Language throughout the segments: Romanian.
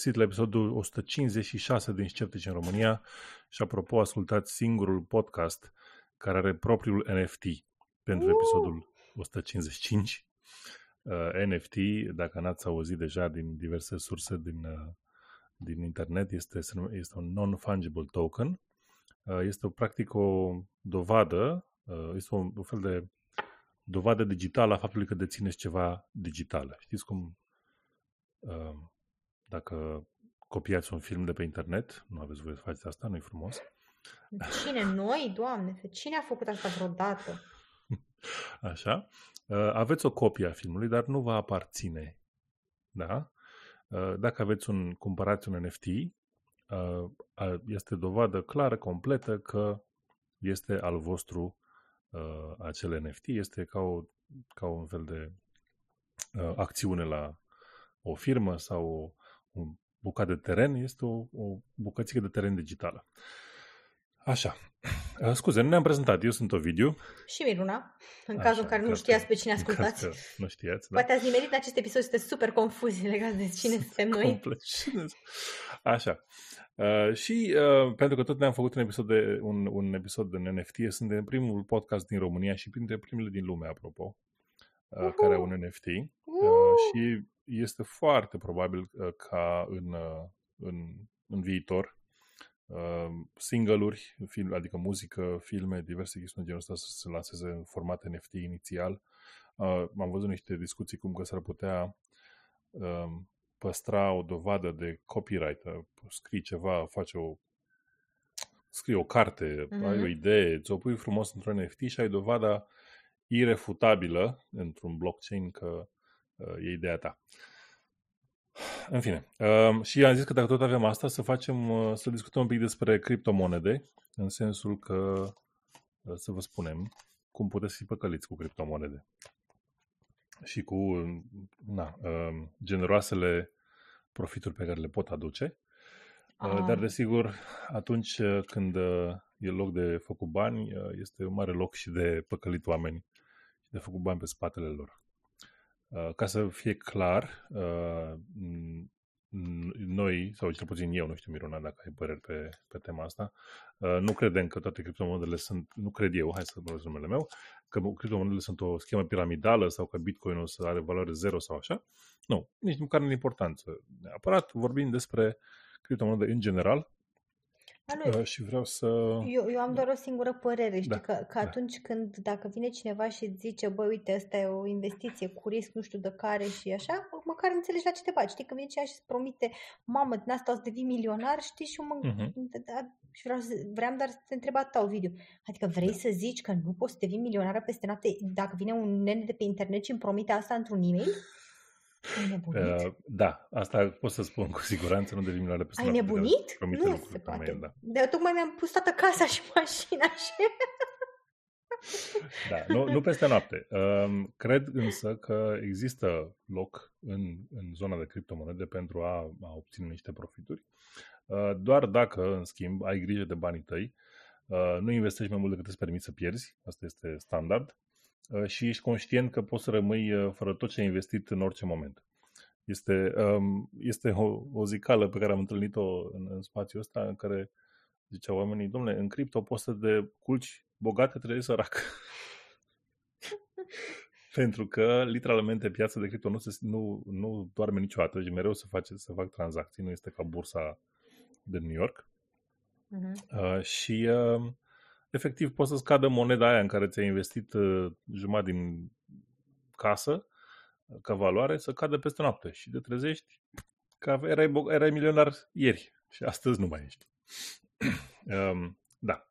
v-am găsit la episodul 156 din Sceptici în România și apropo, ascultați singurul podcast care are propriul NFT pentru uh! episodul 155. Uh, NFT, dacă n-ați auzit deja din diverse surse din, uh, din internet, este, este un non-fungible token. Uh, este o, practic o dovadă, uh, este un, un fel de dovadă digitală a faptului că dețineți ceva digital. Știți cum uh, dacă copiați un film de pe internet, nu aveți voie să faceți asta, nu-i frumos. Cine? Noi? Doamne, cine a făcut asta vreodată? Așa. Uh, aveți o copie a filmului, dar nu va aparține. Da? Uh, dacă aveți un, cumpărați un NFT, uh, este dovadă clară, completă că este al vostru acel NFT. Este ca, o, ca un fel de acțiune la o firmă sau o, un bucat de teren. Este o, o bucățică de teren digitală. Așa. Uh, scuze, nu ne-am prezentat. Eu sunt Ovidiu. Și Miruna, în Așa, cazul în care nu știați pe cine ascultați. Nu știați, da? Poate ați nimerit acest episod este super confuz legat de cine suntem noi. Complet. Așa. Uh, și uh, pentru că tot ne-am făcut un episod de un, un episod de NFT, suntem primul podcast din România și printre primele din lume, apropo, uh, uh-huh. care au un NFT. Uh, și este foarte probabil uh, ca în, uh, în, în viitor uh, single-uri, film, adică muzică, filme, diverse chestiuni genul ăsta să se lanseze în format NFT inițial. Uh, am văzut niște discuții cum că s-ar putea uh, păstra o dovadă de copyright, uh, scrii ceva, faci o scrii o carte, mm-hmm. ai o idee, ți-o pui frumos într-un NFT și ai dovada irefutabilă într-un blockchain că uh, e ideea ta. În fine. Uh, și am zis că dacă tot avem asta, să facem, uh, să discutăm un pic despre criptomonede, în sensul că uh, să vă spunem cum puteți fi păcăliți cu criptomonede și cu na, uh, generoasele profituri pe care le pot aduce. Uh, dar, desigur, atunci când uh, e loc de făcut bani, uh, este un mare loc și de păcălit oameni și de făcut bani pe spatele lor. Uh, ca să fie clar, uh, noi, sau cel puțin eu, nu știu, Miruna, dacă ai păreri pe, pe tema asta, uh, nu credem că toate criptomonedele sunt, nu cred eu, hai să folosesc numele meu, că criptomonedele sunt o schemă piramidală sau că Bitcoin-ul să are valoare zero sau așa. Nu, nici măcar nu importanță. Neapărat vorbim despre criptomonede în general, Alu, uh, și vreau să... Eu, eu am doar o singură părere, știi, da, că, că da. atunci când, dacă vine cineva și îți zice, băi, uite, asta e o investiție cu risc, nu știu de care și așa, măcar înțelegi la ce te bagi, știi, că vine cineva și îți promite, mamă, din asta o să devii milionar, știi, și, mă, uh-huh. da, și vreau, vreau doar să te întreb atâta, video. Adică vrei da. să zici că nu poți să devii milionară peste noapte dacă vine un nene de pe internet și îmi promite asta într-un e-mail? Ai nebunit? Uh, da, asta pot să spun cu siguranță, nu devin la Ai nebunit? Nu se poate. Mail, da. De tocmai mi-am pus toată casa și mașina și... Da, nu, nu peste noapte. Uh, cred însă că există loc în, în zona de criptomonede pentru a, a obține niște profituri. Uh, doar dacă, în schimb, ai grijă de banii tăi, uh, nu investești mai mult decât îți permiți să pierzi, asta este standard, Uh, și ești conștient că poți să rămâi uh, fără tot ce ai investit în orice moment. Este, um, este o, o zicală pe care am întâlnit-o în, în spațiul ăsta în care ziceau oamenii, domnule, în cripto poți să de culci bogate, trebuie sărac. Pentru că, literalmente, piața de cripto nu, se, nu, nu doarme niciodată și mereu se face să fac tranzacții, nu este ca bursa de New York. Uh-huh. Uh, și uh, efectiv poți să scadă moneda aia în care ți-ai investit uh, jumătate din casă uh, ca valoare să cadă peste noapte și de trezești că erai, erai milionar ieri și astăzi nu mai ești. um, da.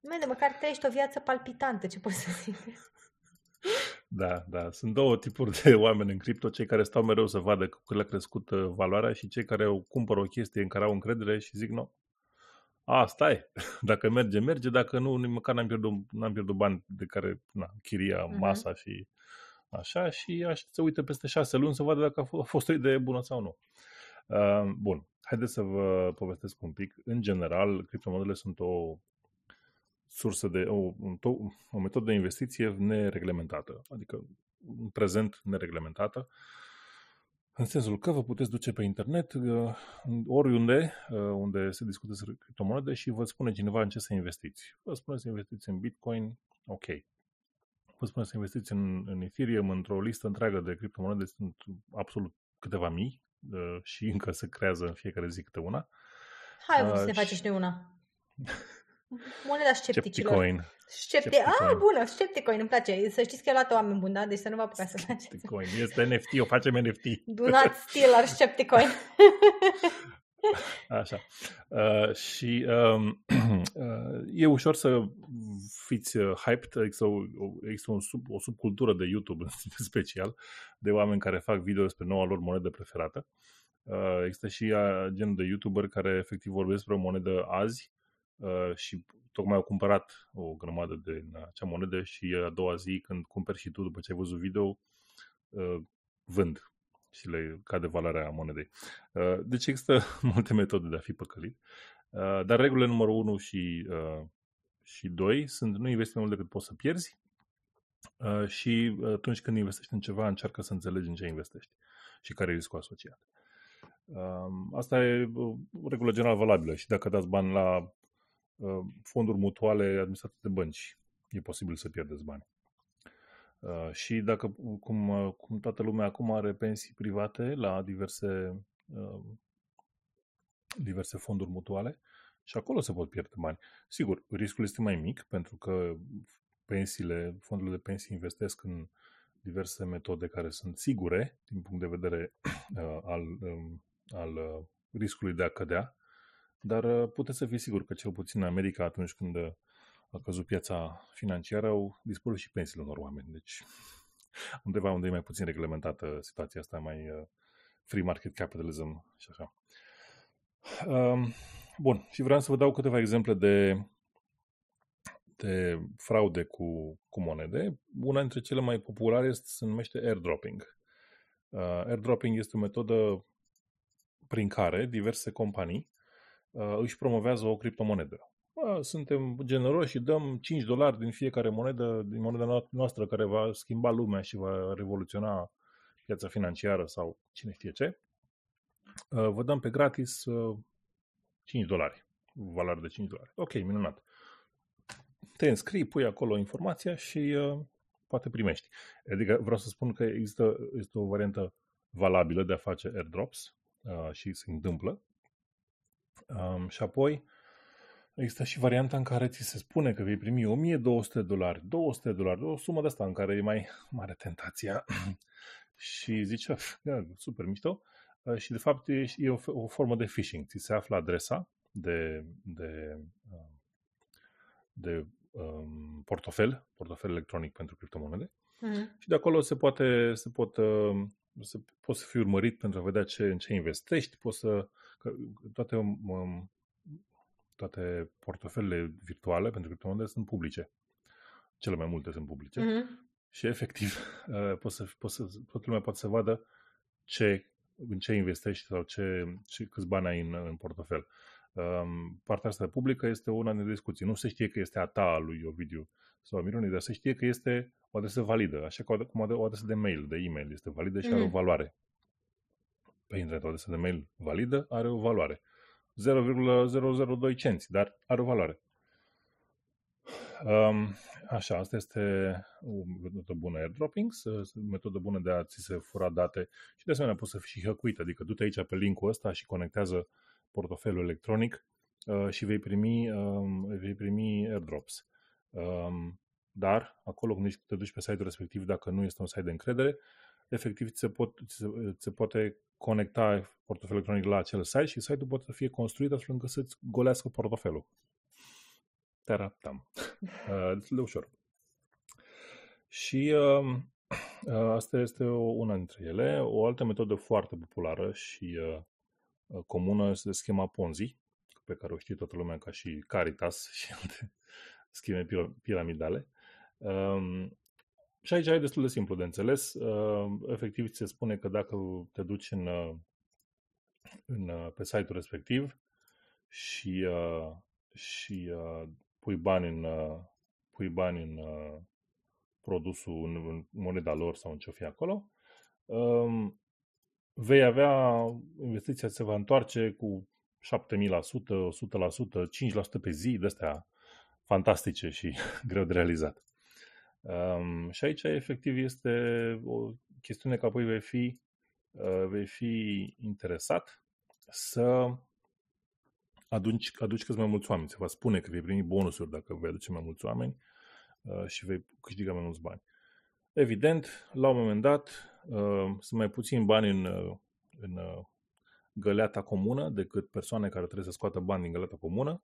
Mene, măcar trăiești o viață palpitantă, ce poți să zic. Da, da. Sunt două tipuri de oameni în cripto, cei care stau mereu să vadă cât le-a crescut uh, valoarea și cei care cumpără o chestie în care au încredere și zic, nu, a, stai, dacă merge, merge, dacă nu, nici măcar n-am pierdut, n-am pierdut bani de care, na, chiria, uh-huh. masa și așa și așa se uită peste șase luni să vadă dacă a, f- a fost o idee bună sau nu. Uh, bun, haideți să vă povestesc un pic. În general, criptomonedele sunt o sursă de, o, o metodă de investiție nereglementată, adică în prezent nereglementată. În sensul că vă puteți duce pe internet uh, oriunde uh, unde se discută despre criptomonede și vă spune cineva în ce să investiți. Vă spune să investiți în Bitcoin, ok. Vă spune să investiți în, în Ethereum, într-o listă întreagă de criptomonede, sunt absolut câteva mii uh, și încă se creează în fiecare zi câte una. Hai, uh, să ne facem și noi una. Moneda scepticilor. Scepticoin. Scepti... Ah, bună, Scepticoin, îmi place. Să știți că eu luat oameni buni, da? Deci să nu vă apucați să faceți. Scepticoin. Este NFT, o facem NFT. Do not steal our Scepticoin. Așa. Uh, și um, uh, e ușor să fiți uh, hyped, există, o, există un sub, o subcultură de YouTube în special, de oameni care fac video despre noua lor monedă preferată. Uh, există și uh, genul de YouTuber care efectiv vorbesc despre o monedă azi uh, și tocmai au cumpărat o grămadă de acea monedă și a doua zi când cumperi și tu după ce ai văzut video, uh, vând și le cade valoarea monedei. Uh, deci există multe metode de a fi păcălit, uh, dar regulile numărul 1 și, și 2 sunt nu investi mai mult decât poți să pierzi și atunci când investești în ceva, încearcă să înțelegi în ce investești și care e riscul asociat. Asta e o regulă general valabilă și dacă dați bani la Uh, fonduri mutuale administrate de bănci. E posibil să pierdeți bani. Uh, și dacă, cum, uh, cum toată lumea acum are pensii private la diverse, diverse fonduri mutuale, și acolo se pot pierde bani. Sigur, riscul este mai mic pentru că pensiile, fondurile de pensii investesc în diverse metode care sunt sigure din punct de vedere uh, al, um, al uh, riscului de a cădea dar uh, puteți să fiți sigur că cel puțin în America, atunci când uh, a căzut piața financiară, au dispărut și pensiile unor oameni. Deci undeva unde e mai puțin reglementată situația asta, mai uh, free market capitalism și așa. Um, bun, și vreau să vă dau câteva exemple de, de fraude cu, cu monede. Una dintre cele mai populare se numește airdropping. Uh, airdropping este o metodă prin care diverse companii Uh, își promovează o criptomonedă. Suntem generoși și dăm 5 dolari din fiecare monedă, din moneda noastră care va schimba lumea și va revoluționa piața financiară sau cine știe ce. Uh, vă dăm pe gratis 5 uh, dolari, valoare de 5 dolari. Ok, minunat. Te înscrii, pui acolo informația și poate primești. Adică vreau să spun că există, este o variantă valabilă de a face airdrops uh, și se întâmplă. Um, și apoi există și varianta în care ți se spune că vei primi 1200 de dolari, 200 de dolari, o sumă de asta în care e mai mare tentația și zici, super mișto, uh, și de fapt e, e o, o formă de phishing. Ți se află adresa de, de, uh, de um, portofel, portofel electronic pentru criptomonede mm-hmm. și de acolo se poate, se pot, uh, se, poți să fii urmărit pentru a vedea ce, în ce investești, poți să că toate, um, toate portofelele virtuale pentru criptomonede sunt publice. Cele mai multe sunt publice. Mm-hmm. Și efectiv, uh, poți să, poți să, toată lumea poate să vadă ce, în ce investești sau ce, ce, câți bani ai în, în portofel. Um, partea asta publică este una dintre discuții. Nu se știe că este a ta, a lui Ovidiu sau a Mirunii, dar se știe că este o adresă validă, așa cum o adresă de mail, de e-mail este validă și mm-hmm. are o mhm. valoare pe internet, o adresă de mail validă are o valoare. 0,002 cenți, dar are o valoare. Um, așa, asta este o metodă bună airdropping, o metodă bună de a ți se fura date și de asemenea poți să fii și hăcuit, adică du-te aici pe linkul ăsta și conectează portofelul electronic uh, și vei primi, um, vei primi airdrops. Um, dar acolo când te duci pe site-ul respectiv, dacă nu este un site de încredere, efectiv ți se, pot, ți se, ți se poate conecta portofelul electronic la acel site și site-ul poate să fie construit astfel încât să-ți golească portofelul. Tera, tam. Uh, destul de ușor. Și uh, uh, asta este o, una dintre ele. O altă metodă foarte populară și uh, uh comună este schema Ponzi, pe care o știe toată lumea ca și Caritas și alte scheme piramidale. Um, și aici e destul de simplu de înțeles. Uh, efectiv, ți se spune că dacă te duci în, uh, în, uh, pe site-ul respectiv și, și pui bani în, pui bani în produsul, în, în moneda lor sau în ce fi acolo, um, vei avea, investiția se va întoarce cu 7000%, 100%, 5% pe zi, de astea fantastice și greu de realizat. Um, și aici, efectiv, este o chestiune că apoi vei fi, uh, vei fi interesat să aduci, aduci câți mai mulți oameni. Se va spune că vei primi bonusuri dacă vei aduce mai mulți oameni uh, și vei câștiga mai mulți bani. Evident, la un moment dat, uh, sunt mai puțini bani în, uh, în uh, găleata comună decât persoane care trebuie să scoată bani din găleata comună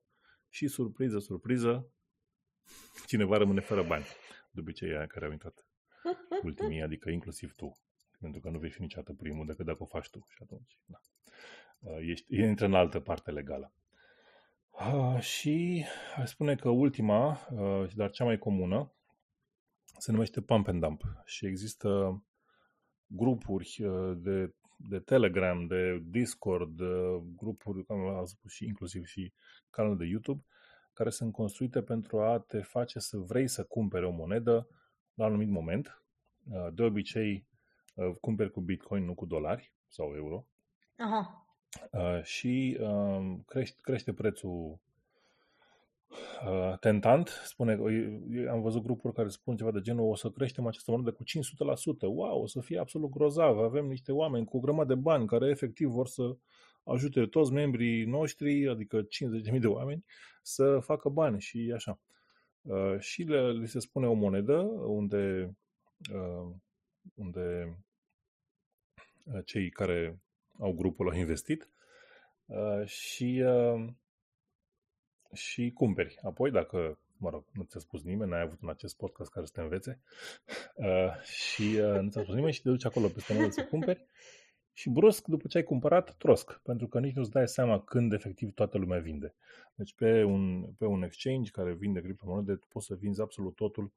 și, surpriză, surpriză, cineva rămâne fără bani. De obicei aia care au intrat ultimii, adică inclusiv tu. Pentru că nu vei fi niciodată primul decât dacă o faci tu. Și atunci, da. Ești, intră în altă parte legală. Uh, și aș spune că ultima, uh, dar cea mai comună, se numește Pump and Dump și există grupuri uh, de, de Telegram, de Discord, de grupuri, cum am spus și inclusiv și canal de YouTube, care sunt construite pentru a te face să vrei să cumpere o monedă la un anumit moment. De obicei, cumperi cu Bitcoin, nu cu dolari sau euro. Aha. Uh, și uh, crește, crește prețul uh, tentant. Spune, eu am văzut grupuri care spun ceva de genul o să creștem această monedă cu 500%. Wow, o să fie absolut grozav. Avem niște oameni cu o grămadă de bani care efectiv vor să ajute toți membrii noștri, adică 50.000 de oameni, să facă bani și așa. Uh, și le, le se spune o monedă unde, uh, unde uh, cei care au grupul, au investit uh, și, uh, și cumperi. Apoi, dacă, mă rog, nu ți-a spus nimeni, n-ai avut în acest podcast care să te învețe uh, și uh, nu ți-a spus nimeni și te duci acolo peste mână să cumperi și brusc, după ce ai cumpărat, trosc, pentru că nici nu-ți dai seama când efectiv toată lumea vinde. Deci pe un, pe un exchange care vinde criptomonede, tu poți să vinzi absolut totul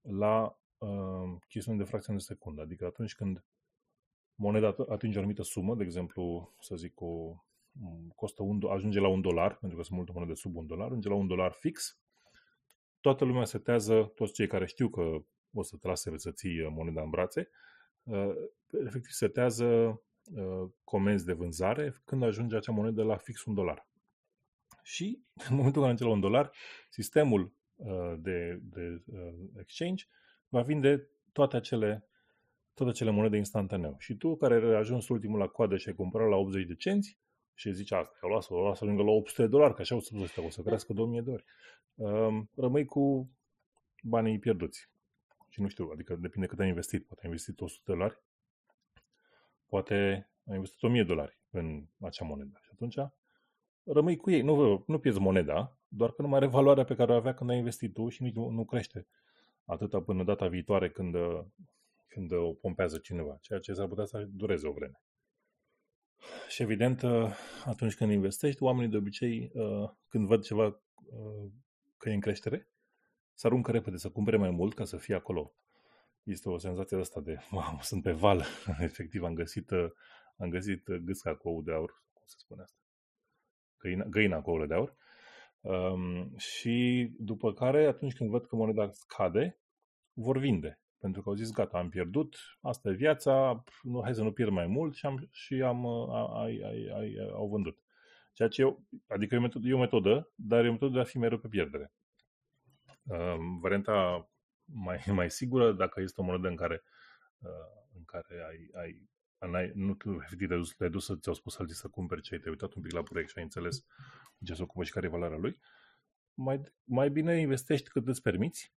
la uh, chestiuni de fracțiune de secundă. Adică atunci când moneda atinge o anumită sumă, de exemplu, să zic, o, costă un, ajunge la un dolar, pentru că sunt multe monede sub un dolar, ajunge la un dolar fix, toată lumea setează, toți cei care știu că o să te lase să ții moneda în brațe, uh, efectiv setează uh, comenzi de vânzare când ajunge acea monedă la fix un dolar. Și în momentul când ajunge la un dolar, sistemul uh, de, de exchange va vinde toate acele toate cele monede instantaneu. Și tu, care ai ajuns ultimul la coadă și ai cumpărat la 80 de cenți, și zici asta, o lasă, o lasă lângă la 800 de dolari, că așa o să, ăsta, o să crească 2000 de ori. Um, rămâi cu banii pierduți. Și nu știu, adică depinde cât ai investit. Poate ai investit 100 de dolari, poate ai investit 1000 de dolari în acea monedă. Și atunci rămâi cu ei. Nu, nu pierzi moneda, doar că nu mai are valoarea pe care o avea când ai investit tu și nici nu, nu crește atâta până data viitoare când când o pompează cineva, ceea ce s-ar putea să dureze o vreme. Și evident, uh, atunci când investești, oamenii de obicei, uh, când văd ceva uh, că e în creștere, să aruncă repede, să cumpere mai mult ca să fie acolo. Este o senzație asta de, wow, sunt pe val. Efectiv, am găsit, am găsit gâsca cu ou de aur, cum se spune asta? Găina, găina cu ouă de aur. Um, și după care, atunci când văd că moneda scade, vor vinde. Pentru că au zis, gata, am pierdut, asta e viața, nu, hai să nu pierd mai mult și am, și am ai, ai, ai, au vândut. Ceea ce eu, adică e o, metodă, e o metodă, dar e o metodă de a fi mereu pe pierdere. Uh, varianta mai, mai sigură, dacă este o monedă în care, uh, în care ai, ai ai, nu tu efectiv te-ai dus, te dus să ți-au spus alții să cumperi ce ai, te uitat un pic la proiect și ai înțeles ce se ocupă și care e valoarea lui, mai, mai bine investești cât îți permiți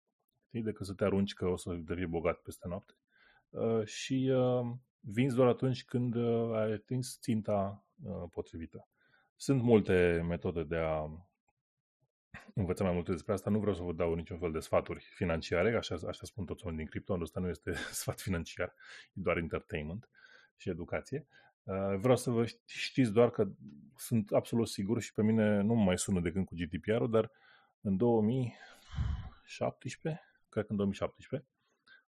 știi, decât să te arunci că o să devii bogat peste noapte. Uh, și uh, vinzi doar atunci când uh, ai atins ținta potrivită. Sunt multe metode de a învăța mai multe despre asta. Nu vreau să vă dau niciun fel de sfaturi financiare, așa, așa spun toți oamenii din cripto, ăsta nu este sfat financiar, e doar entertainment și educație. Vreau să vă știți doar că sunt absolut sigur și pe mine nu mai sună de când cu GDPR-ul, dar în 2017 cred că în 2017,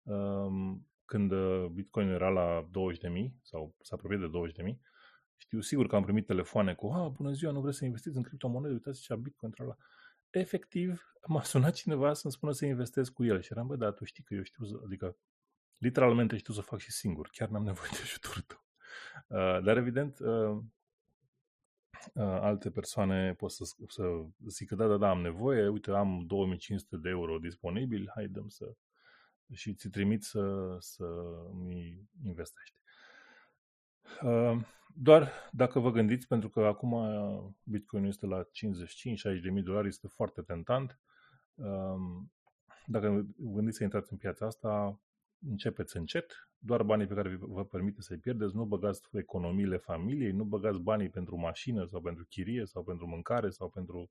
um, când uh, Bitcoin era la 20.000 sau s-a apropiat de 20.000, știu sigur că am primit telefoane cu, ah, bună ziua, nu vreți să investiți în criptomonede, uitați ce Bitcoin la. Efectiv, m-a sunat cineva să-mi spună să investesc cu el și eram, bă, dar tu știi că eu știu, să, adică literalmente știu să fac și singur, chiar n-am nevoie de ajutorul tău. Uh, dar evident, uh, uh, alte persoane pot să, să zică, da, da, da, am nevoie, uite, am 2500 de euro disponibil, hai dăm să... și ți trimit să, să mi investești. Uh, doar dacă vă gândiți, pentru că acum Bitcoin este la 55-60 de mii dolari, este foarte tentant. Um, dacă vă gândiți să intrați în piața asta, începeți încet, doar banii pe care vă permite să-i pierdeți, nu băgați economiile familiei, nu băgați banii pentru mașină sau pentru chirie sau pentru mâncare sau pentru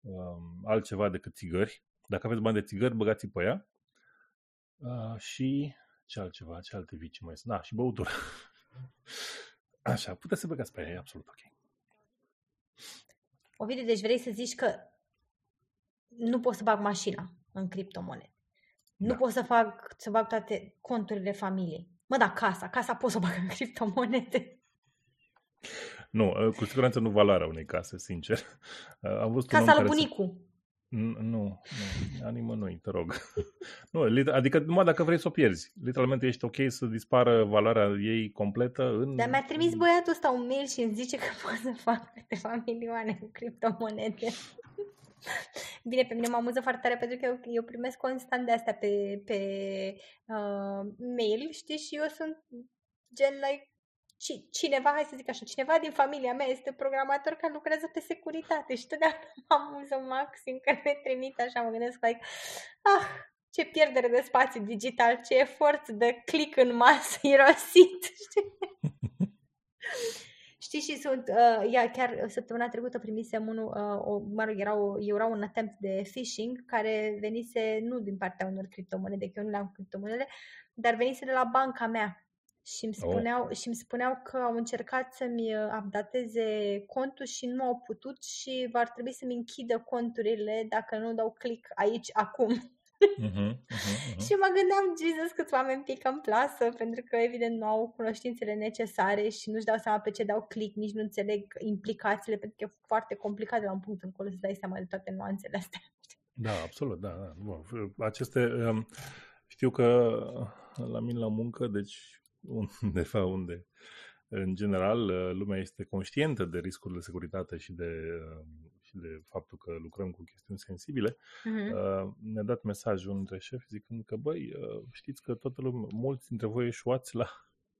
um, altceva decât țigări. Dacă aveți bani de țigări, băgați-i pe ea. Uh, și ce altceva, ce alte vicii mai sunt? Da, și băutură. Așa, puteți să băgați pe ea, e absolut ok. Ovidiu, deci vrei să zici că nu pot să bag mașina în criptomonede. Nu da. pot să fac, să bag toate conturile familiei. Mă, da, casa. Casa pot să bag în criptomonede. Nu, ă, cu siguranță nu valoarea unei case, sincer. Ă, am văzut casa lui bunicu. Nu, nu, a nimănui, te rog. nu, adică numai dacă vrei să o pierzi. Literalmente ești ok să dispară valoarea ei completă în... Dar mi-a trimis băiatul ăsta un mail și îmi zice că pot să fac câteva milioane în criptomonede. Bine, pe mine mă amuză foarte tare pentru că eu, eu primesc constant de astea pe, pe uh, mail, știi, și eu sunt gen like cineva, hai să zic așa, cineva din familia mea este programator care lucrează pe securitate și totdeauna mă amuză maxim că ne trimit așa, mă gândesc like, ah, ce pierdere de spațiu digital, ce efort de click în masă irosit, știi? Știi și sunt, uh, ia, chiar săptămâna trecută primisem unul, uh, o, mă rog, era, o, era un attempt de phishing care venise nu din partea unor criptomonede, că eu nu le-am criptomonede, dar venise de la banca mea și îmi oh. spuneau, oh. și îmi spuneau că au încercat să-mi uh, updateze contul și nu au putut și va trebui să-mi închidă conturile dacă nu dau click aici acum. Uh-huh, uh-huh, uh-huh. și mă gândeam, Jesus, câți oameni pică în plasă, pentru că evident nu au cunoștințele necesare și nu-și dau seama pe ce dau click, nici nu înțeleg implicațiile, pentru că e foarte complicat de la un punct încolo să dai seama de toate nuanțele astea. Da, absolut, da. da. Bun. Aceste, um, știu că la mine la muncă, deci undeva unde în general lumea este conștientă de riscurile de securitate și de um, și de faptul că lucrăm cu chestiuni sensibile, uh-huh. uh, ne-a dat mesajul unul dintre șefi zicând că, băi, uh, știți că toată lumea, mulți dintre voi eșuați la,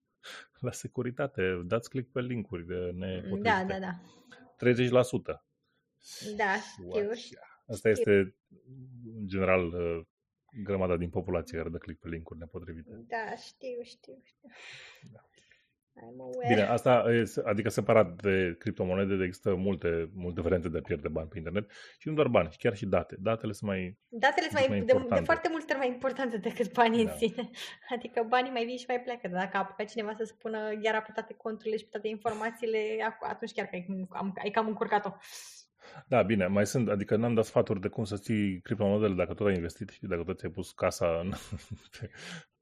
la securitate, dați click pe linkuri de nepotrivite. Da, da, da. 30%. Da, știu. Asta este, în general, uh, grămada din populație care dă click pe linkuri nepotrivite. Da, știu, știu, știu. Da. Bine, asta e, adică separat de criptomonede, există multe, multe variante de a pierde bani pe internet și nu doar bani, chiar și date. Datele sunt mai Datele sunt mai, mai de, de, foarte multe ori mai importante decât banii da. în sine. Adică banii mai vin și mai pleacă. Dar dacă apucă cineva să spună iar pe toate conturile și pe toate informațiile, atunci chiar că ai, am, ai cam încurcat-o. Da, bine, mai sunt, adică n-am dat sfaturi de cum să ții criptomonedele dacă tot ai investit și dacă tot ți-ai pus casa în, pe,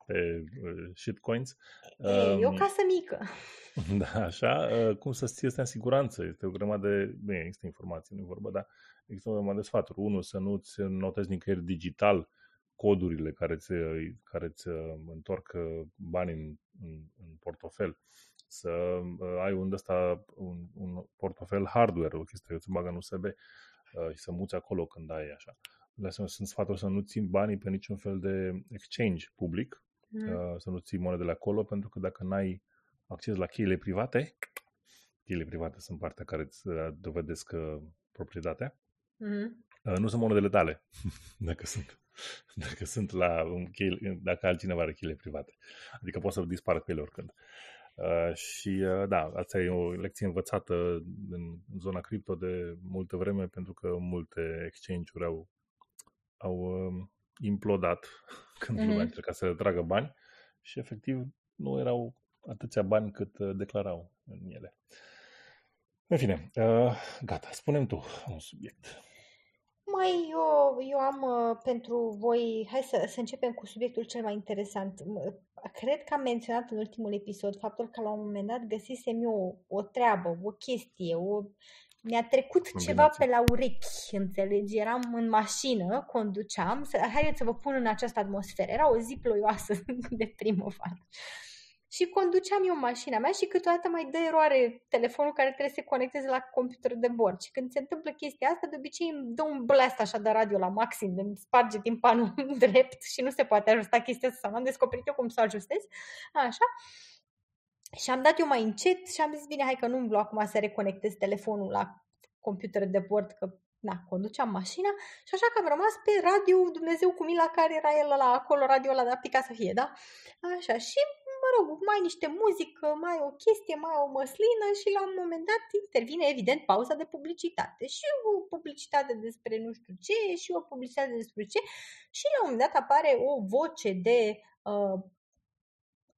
pe uh, shitcoins. E, e o um, casă mică. Da, așa. Uh, cum să ții în siguranță? Este o grămadă de... Bine, există informații, nu vorba, dar există o grămadă de sfaturi. Unul, să nu-ți notezi nicăieri digital codurile care îți, care îți uh, întorc banii în, în, în portofel. Să ai un, ăsta, un, un portofel hardware, o chestie, îți bagă în USB și să muți acolo când ai așa. De asemenea, sunt sfaturi să nu țin banii pe niciun fel de exchange public, mm. să nu ții monedele acolo, pentru că dacă n-ai acces la cheile private, cheile private sunt partea care îți uh, dovedesc uh, proprietatea, mm. nu sunt monedele tale, dacă sunt dacă sunt la un cheile, dacă altcineva are cheile private. Adică poți să dispară cu ele oricând. Uh, și uh, da, asta e o lecție învățată în zona cripto de multă vreme pentru că multe exchange-uri au, au uh, implodat când mm-hmm. lumea mhm. încerca să tragă bani și efectiv nu erau atâția bani cât uh, declarau în ele. În fine, uh, gata, spunem tu un subiect. Mai eu, eu am uh, pentru voi, hai să, să începem cu subiectul cel mai interesant. Cred că am menționat în ultimul episod faptul că la un moment dat găsisem eu o, o treabă, o chestie, o mi-a trecut ceva pe la urechi, înțelegi? Eram în mașină, conduceam, să, haideți să vă pun în această atmosferă. Era o zi ploioasă de primăvară. Și conduceam eu mașina mea și câteodată mai dă eroare telefonul care trebuie să se conecteze la computerul de bord. Și când se întâmplă chestia asta, de obicei îmi dă un blast așa de radio la maxim, îmi sparge timpanul drept și nu se poate ajusta chestia asta. N-am descoperit eu cum să o ajustez. Așa. Și am dat eu mai încet și am zis, bine, hai că nu-mi vreau acum să reconectez telefonul la computer de bord, că na, conduceam mașina și așa că am rămas pe radio Dumnezeu cu mila care era el la acolo, radio la de aplicat să fie, da? Așa, și mă rog, mai niște muzică, mai o chestie, mai o măslină și la un moment dat intervine evident pauza de publicitate. Și o publicitate despre nu știu ce și o publicitate despre ce. Și la un moment dat apare o voce de uh,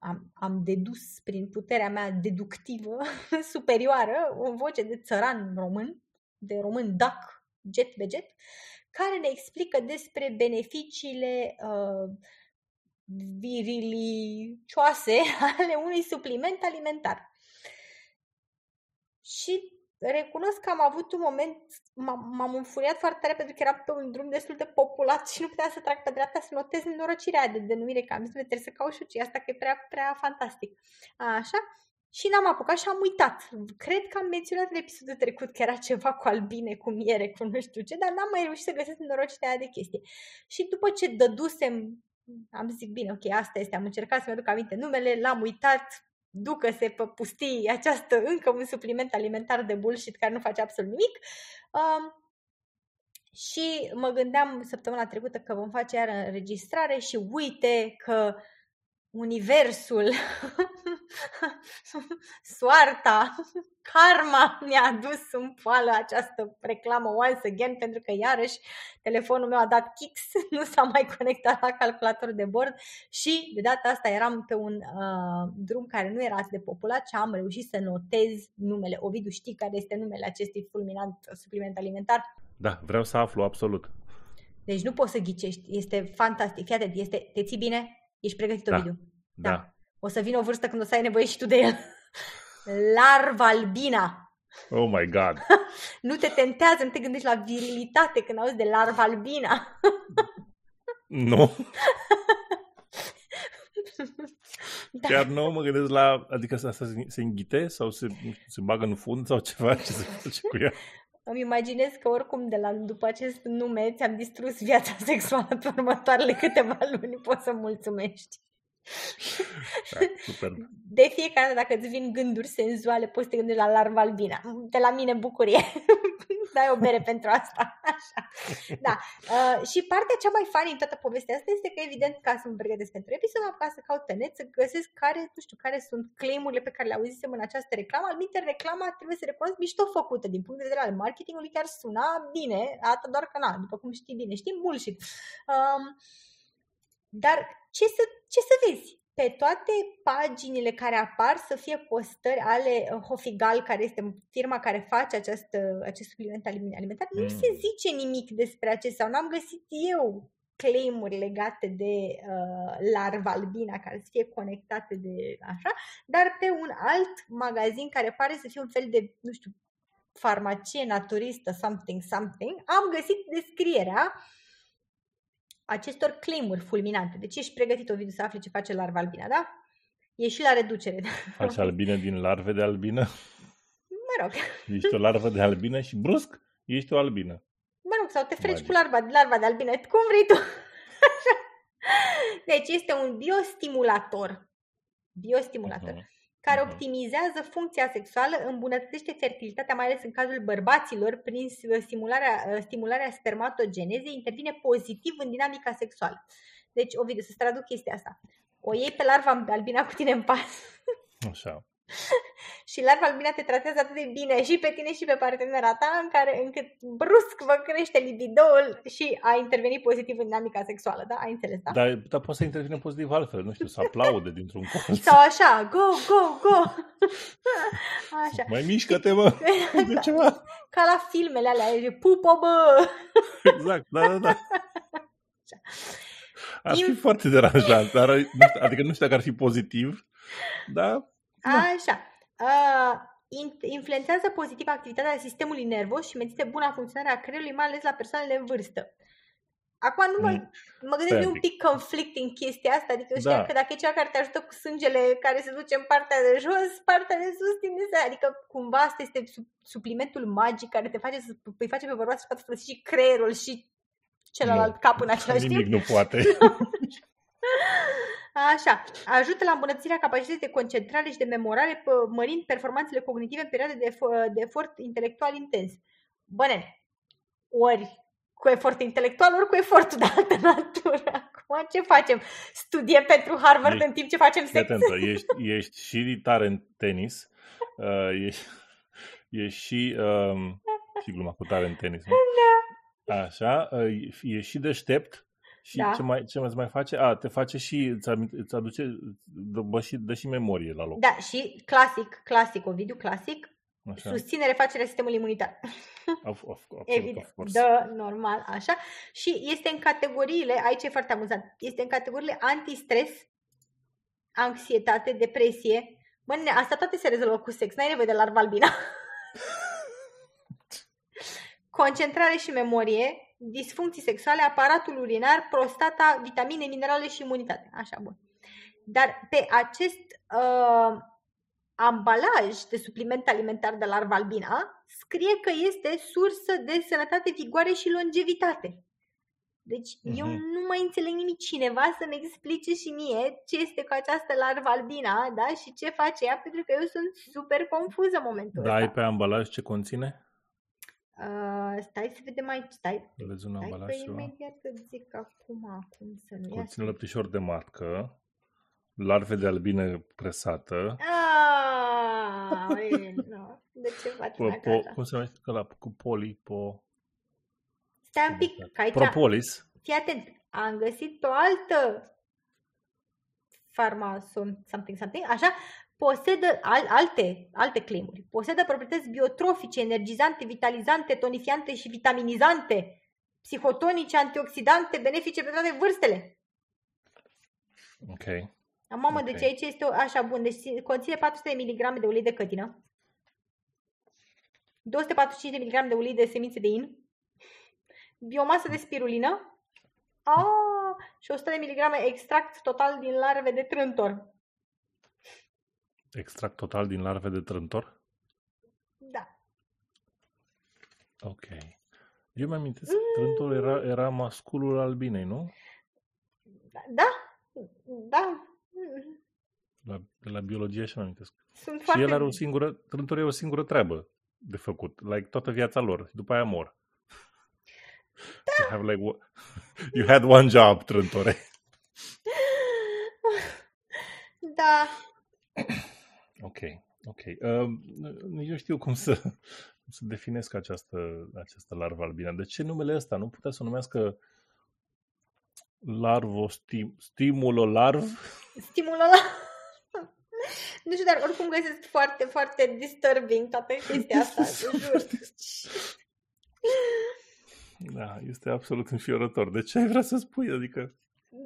am, am dedus prin puterea mea deductivă superioară o voce de țăran român, de român dac jet de jet, care ne explică despre beneficiile uh, virilicioase ale unui supliment alimentar. Și recunosc că am avut un moment, m-am înfuriat foarte tare pentru că eram pe un drum destul de populat și nu puteam să trag pe dreapta să notez nenorocirea de denumire, că am zis, trebuie să caut și asta că e prea, prea fantastic. Așa, și n-am apucat și am uitat. Cred că am menționat în episodul trecut că era ceva cu albine, cu miere, cu nu știu ce, dar n-am mai reușit să găsesc norocirea aia de chestie. Și după ce dădusem, am zis, bine, ok, asta este, am încercat să-mi aduc aminte numele, l-am uitat, ducă-se pe pustii această încă un supliment alimentar de bullshit care nu face absolut nimic. Um, și mă gândeam săptămâna trecută că vom face iar înregistrare și uite că universul, soarta, karma mi-a adus în poală această reclamă once again pentru că iarăși telefonul meu a dat kicks, nu s-a mai conectat la calculator de bord și de data asta eram pe un uh, drum care nu era atât de populat și am reușit să notez numele. Ovidiu, știi care este numele acestui fulminant supliment alimentar? Da, vreau să aflu absolut. Deci nu poți să ghicești, este fantastic. Iată, este, te ții bine? Ești pregătit, da. Ovidiu? Da. da. O să vină o vârstă când o să ai nevoie și tu de el. Larva albina. Oh my God. nu te tentează, nu te gândești la virilitate când auzi de larva albina. nu. da. Chiar nu mă gândesc la, adică asta se, se înghite sau se, se bagă în fund sau ceva, ce se face cu ea? Îmi imaginez că oricum de la, după acest nume ți-am distrus viața sexuală pe următoarele câteva luni, poți să mulțumești. Da, super. De fiecare dată dacă îți vin gânduri senzuale, poți să te gândești la larva albina. De la mine bucurie. Dai o bere pentru asta. Așa. Da. Uh, și partea cea mai funny în toată povestea asta este că evident ca să mă pregătesc pentru episod, am ca să caut pe net, să găsesc care, nu știu, care sunt claimurile pe care le auzisem în această reclamă. Al minte, reclama trebuie să recunosc mișto făcută din punct de vedere al marketingului, chiar suna bine, atât doar că na, după cum știi bine, știi bullshit. Um, dar ce să, ce să vezi? Pe toate paginile care apar să fie postări ale uh, Hofigal, care este firma care face acest, acest supliment alimentar, mm. nu se zice nimic despre acest sau n-am găsit eu claimuri legate de uh, larva albina care să fie conectate de așa, dar pe un alt magazin care pare să fie un fel de, nu știu, farmacie naturistă, something, something, am găsit descrierea acestor claimuri fulminante. Deci ești pregătit, Ovidiu, să afli ce face larva albina, da? E și la reducere. Face albină din larve de albină? Mă rog. Ești o larvă de albină și brusc ești o albină. Mă rog, sau te freci Magic. cu larva, larva de albină, cum vrei tu. deci este un biostimulator. Biostimulator. Uh-huh care mhm. optimizează funcția sexuală, îmbunătățește fertilitatea, mai ales în cazul bărbaților, prin stimularea, stimularea spermatogenezei, intervine pozitiv în dinamica sexuală. Deci, Ovidiu, să-ți traduc chestia asta. O iei pe larva albina cu tine în pas. Așa. și larva albina te tratează atât de bine și pe tine și pe partenera ta, în care încât brusc vă crește libidoul și a intervenit pozitiv în dinamica sexuală, da? Ai înțeles, da? Dar, dar poate să intervine pozitiv altfel, nu știu, să aplaude dintr-un colț. Sau așa, go, go, go! Așa. Mai mișcă-te, mă! De ceva. Ca la filmele alea, e pupă, bă! Exact, da, da, da. Ar fi foarte deranjant, dar, adică nu știu dacă ar fi pozitiv, dar da. Așa. Uh, influențează pozitiv activitatea sistemului nervos și menține buna funcționare a creierului, mai ales la persoanele în vârstă. Acum nu mă, mă gândesc de un pic conflicting chestia asta, adică eu știam da. că dacă e cea care te ajută cu sângele care se duce în partea de jos, partea de sus tinde să... Adică cumva asta este suplimentul magic care te face să îi face pe bărbat să poată folosi și creierul și celălalt nu. cap în același Nimic timp. nu poate. Așa, ajută la îmbunătățirea capacității de concentrare și de memorare, mărind performanțele cognitive în perioade de, efort, de efort intelectual intens. Băne, ori cu efort intelectual, ori cu efortul de altă natură. Acum ce facem? Studie pentru Harvard ești, în timp ce facem sex? Atentă, ești, ești și tare în tenis, uh, ești, ești și, um, și gluma cu tare în tenis, nu? Da. Așa, uh, ești și deștept și da. ce, mai, ce mai face? A, te face și, îți, îți aduce, dă și, dă și memorie la loc. Da, și clasic, clasic, Ovidiu, clasic, Așa. susține refacerea sistemului imunitar. Of, of, of, Evident, of da, normal, așa. Și este în categoriile, aici e foarte amuzant, este în categoriile antistres, anxietate, depresie. Bă, asta toate se rezolvă cu sex, n-ai nevoie de larva albina. Concentrare și memorie, disfuncții sexuale, aparatul urinar, prostata, vitamine, minerale și imunitate. Așa, bun. Dar pe acest uh, ambalaj de supliment alimentar de larva albina scrie că este sursă de sănătate, vigoare și longevitate. Deci uh-huh. eu nu mai înțeleg nimic cineva să-mi explice și mie ce este cu această larva albina da? și ce face ea, pentru că eu sunt super confuză în momentul da, ăsta. ai pe ambalaj ce conține? Uh, stai să vedem aici. Stai, Vezi un ambalaj stai imediat că zic acum cum să nu Conține lăptișor de matcă, larve de albine presată. Ah, no. De ce faci po, po, Cum se numește ăla cu polipo? Stai un pic, că aici... Propolis. Fii atent, am găsit o altă farmason, something, something, așa, posedă al, alte, alte claimuri. Posedă proprietăți biotrofice, energizante, vitalizante, tonifiante și vitaminizante, psihotonice, antioxidante, benefice pentru toate vârstele. Ok. Mamă, okay. deci aici este o, așa bun. Deci conține 400 de mg de ulei de cătină, 245 de mg de ulei de semințe de in, biomasă de spirulină ah, și 100 de mg extract total din larve de trântor. Extract total din larve de trântor? Da. Ok. Eu mi-am amintesc, mm. trântorul era, era masculul albinei, nu? Da, da. La, de la biologie așa mi amintesc. Sunt și foarte... el are o singură, trântorul e o singură treabă de făcut, like toată viața lor. Și după aia mor. Da. You, have like, you had one job, trântore. Da. Ok, ok. Uh, nici nu știu cum să, să definesc această, această larvă albină. De ce numele ăsta? Nu putea să o numească larvo stim, stimulolarv? Stimulolarv. Nu știu, dar oricum găsesc foarte, foarte disturbing toată chestia asta, jur. Da, este absolut înfiorător. De ce ai vrea să spui? Adică,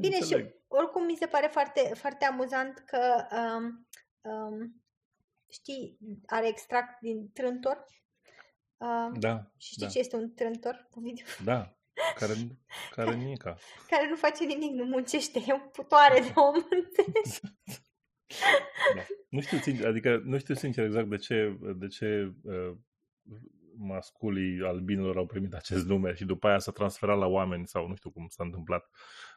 Bine, înțeleg. și oricum mi se pare foarte, foarte amuzant că, um, um, știi, are extract din trântor. Um, da. Și știi da. ce este un trântor? Da, care, care nimica. care nu face nimic, nu muncește, e o putoare de om, da. Nu știu, adică nu știu sincer exact de ce, de ce uh, masculii albinilor au primit acest nume și după aia s-a transferat la oameni sau nu știu cum s-a întâmplat uh,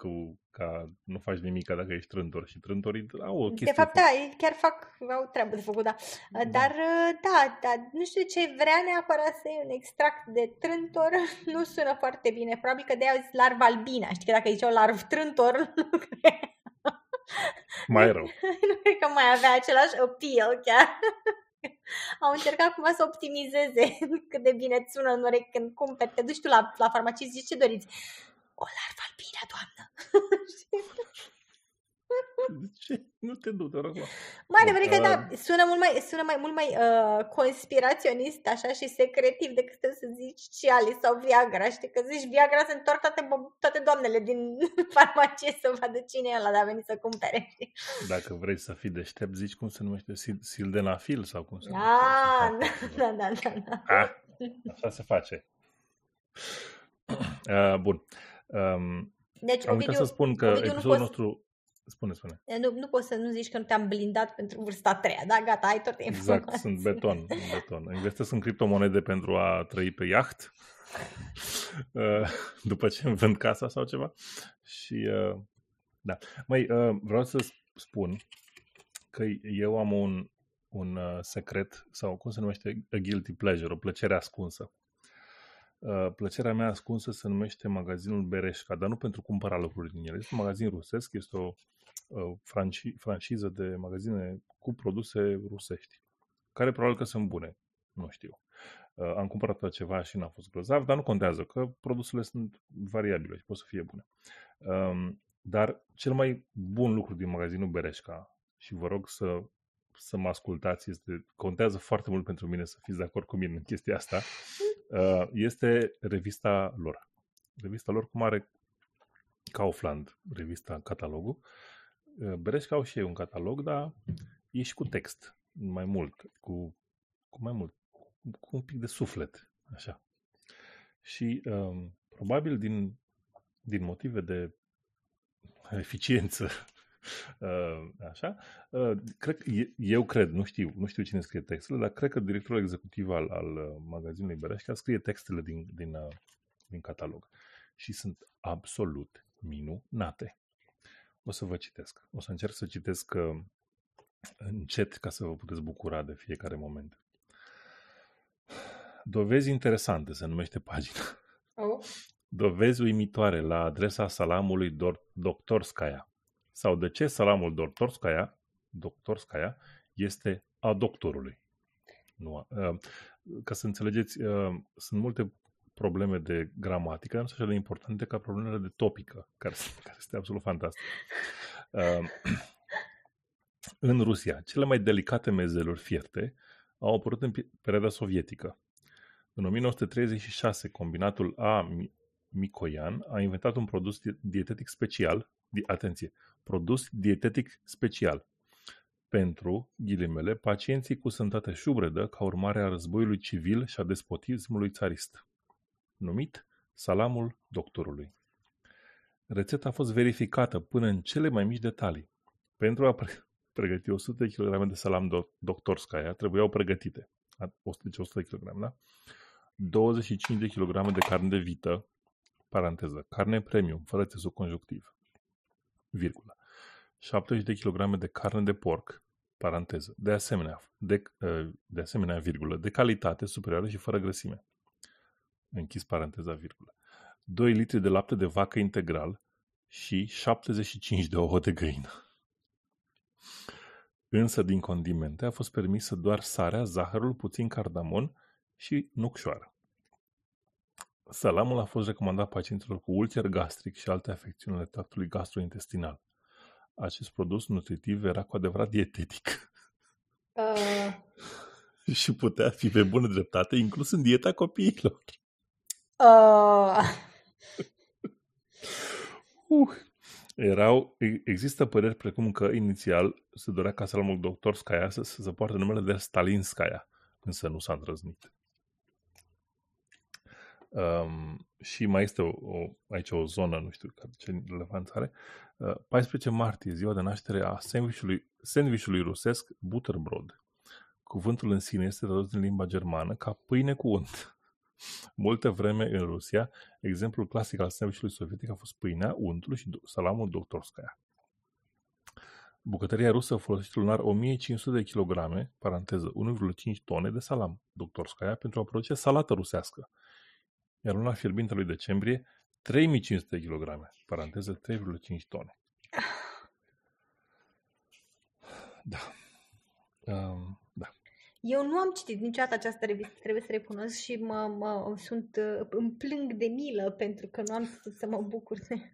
cu, ca nu faci nimic dacă ești trântor și trântorii au o chestie. De fapt, da, ei chiar fac, au treabă de făcut, da. da. Dar, uh, da, da, nu știu ce vrea neapărat să iei un extract de trântor, nu sună foarte bine. Probabil că de-aia zis larva albina. Știi că dacă ziceau larv trântor, nu cred. Mai rău. nu cred că mai avea același appeal chiar. Au încercat cumva să optimizeze cât de bine îți sună în urechi când cumperi. Te duci tu la, la farmacie și zici ce doriți? O larvă albină, doamnă. De ce? Nu te du, te rog. Mai adevărat că da, sună mult mai, sună mai, mult mai uh, conspiraționist așa și secretiv decât să zici Cialis sau Viagra. Știi că zici Viagra se întorc toate, toate doamnele din farmacie să vadă cine e ăla de a venit să cumpere. Dacă vrei să fii deștept, zici cum se numește sildenafil sau cum se da, numește. Da, da, da, da. A, așa se face. Uh, bun. Um, deci, am Ovidiu, să spun că Ovidiu episodul nostru... Spune, spune. Nu, nu poți să nu zici că nu te-am blindat pentru vârsta a treia, da? Gata, ai tot Exact, sunt beton, beton. Investesc în criptomonede pentru a trăi pe iaht uh, după ce îmi vând casa sau ceva. Și, uh, da. Măi, uh, vreau să spun că eu am un, un secret, sau cum se numește, a guilty pleasure, o plăcere ascunsă. Uh, plăcerea mea ascunsă se numește magazinul Bereșca, dar nu pentru cumpăra lucruri din el. Este un magazin rusesc, este o uh, franci- franciză de magazine cu produse rusești, care probabil că sunt bune, nu știu. Uh, am cumpărat ceva și n-a fost grozav, dar nu contează, că produsele sunt variabile și pot să fie bune. Um, dar cel mai bun lucru din magazinul Bereșca, și vă rog să, să mă ascultați, este, contează foarte mult pentru mine să fiți de acord cu mine în chestia asta, Uh, este revista lor. Revista lor cum are Kaufland, revista, catalogul. Uh, Bereșca au și ei un catalog, dar e și cu text, mai mult, cu, cu mai mult, cu un pic de suflet, așa. Și um, probabil din, din motive de eficiență Uh, așa. Uh, cred, eu cred, nu știu, nu știu cine scrie textele, dar cred că directorul executiv al, al uh, magazinului Bereșca scrie textele din, din, din catalog. Și sunt absolut minunate. O să vă citesc. O să încerc să citesc încet ca să vă puteți bucura de fiecare moment. Dovezi interesante se numește pagina. Oh. Dovezi uimitoare la adresa salamului Dr. Skaya sau de ce salamul Dortorskaya, Doctorskaya este a doctorului. Nu, uh, ca să înțelegeți, uh, sunt multe probleme de gramatică, nu sunt așa de importante ca problemele de topică, care, care este absolut fantastic. Uh, în Rusia, cele mai delicate mezeluri fierte au apărut în perioada sovietică. În 1936, combinatul A. Micoian a inventat un produs dietetic special, atenție, produs dietetic special pentru, ghilimele, pacienții cu sănătate șubredă ca urmare a războiului civil și a despotismului țarist, numit salamul doctorului. Rețeta a fost verificată până în cele mai mici detalii. Pentru a pre- pregăti 100 kg de salam do- doctorskaya trebuiau pregătite 100, 100 kg, da? 25 de kg de carne de vită, paranteză, carne premium, fără țesut conjunctiv, virgulă. 70 de kg de carne de porc, paranteză, de asemenea, de, ă, de asemenea, virgulă, de calitate superioară și fără grăsime. Închis paranteza, virgulă. 2 litri de lapte de vacă integral și 75 de ouă de găină. Însă din condimente a fost permisă doar sarea, zahărul, puțin cardamon și nucșoară. Salamul a fost recomandat pacienților cu ulcer gastric și alte afecțiuni ale tractului gastrointestinal. Acest produs nutritiv era cu adevărat dietetic. Uh. și putea fi pe bună dreptate inclus în dieta copiilor. Uh. uh. Erau, există păreri precum că inițial se dorea ca salamul doctor Skaya să, să se poarte numele de Stalin Skaya, însă nu s-a îndrăznit. Um, și mai este o, o, aici o zonă, nu știu ce relevanță are. Uh, 14 martie, ziua de naștere a sandvișului, sandvișului rusesc Butterbrod. Cuvântul în sine este tradus din limba germană ca pâine cu unt. Multă vreme în Rusia, exemplul clasic al sandvișului sovietic a fost pâinea, untul și salamul doctorskaya. Bucătăria rusă folosește lunar 1500 de kilograme, paranteză 1,5 tone de salam doctorskaya pentru a produce salată rusească iar luna fierbinte lui decembrie 3500 kg, paranteză 3,5 tone. Da. Um, da. Eu nu am citit niciodată această revistă, trebuie să recunosc și mă, mă, sunt, îmi plâng de milă pentru că nu am să mă bucur de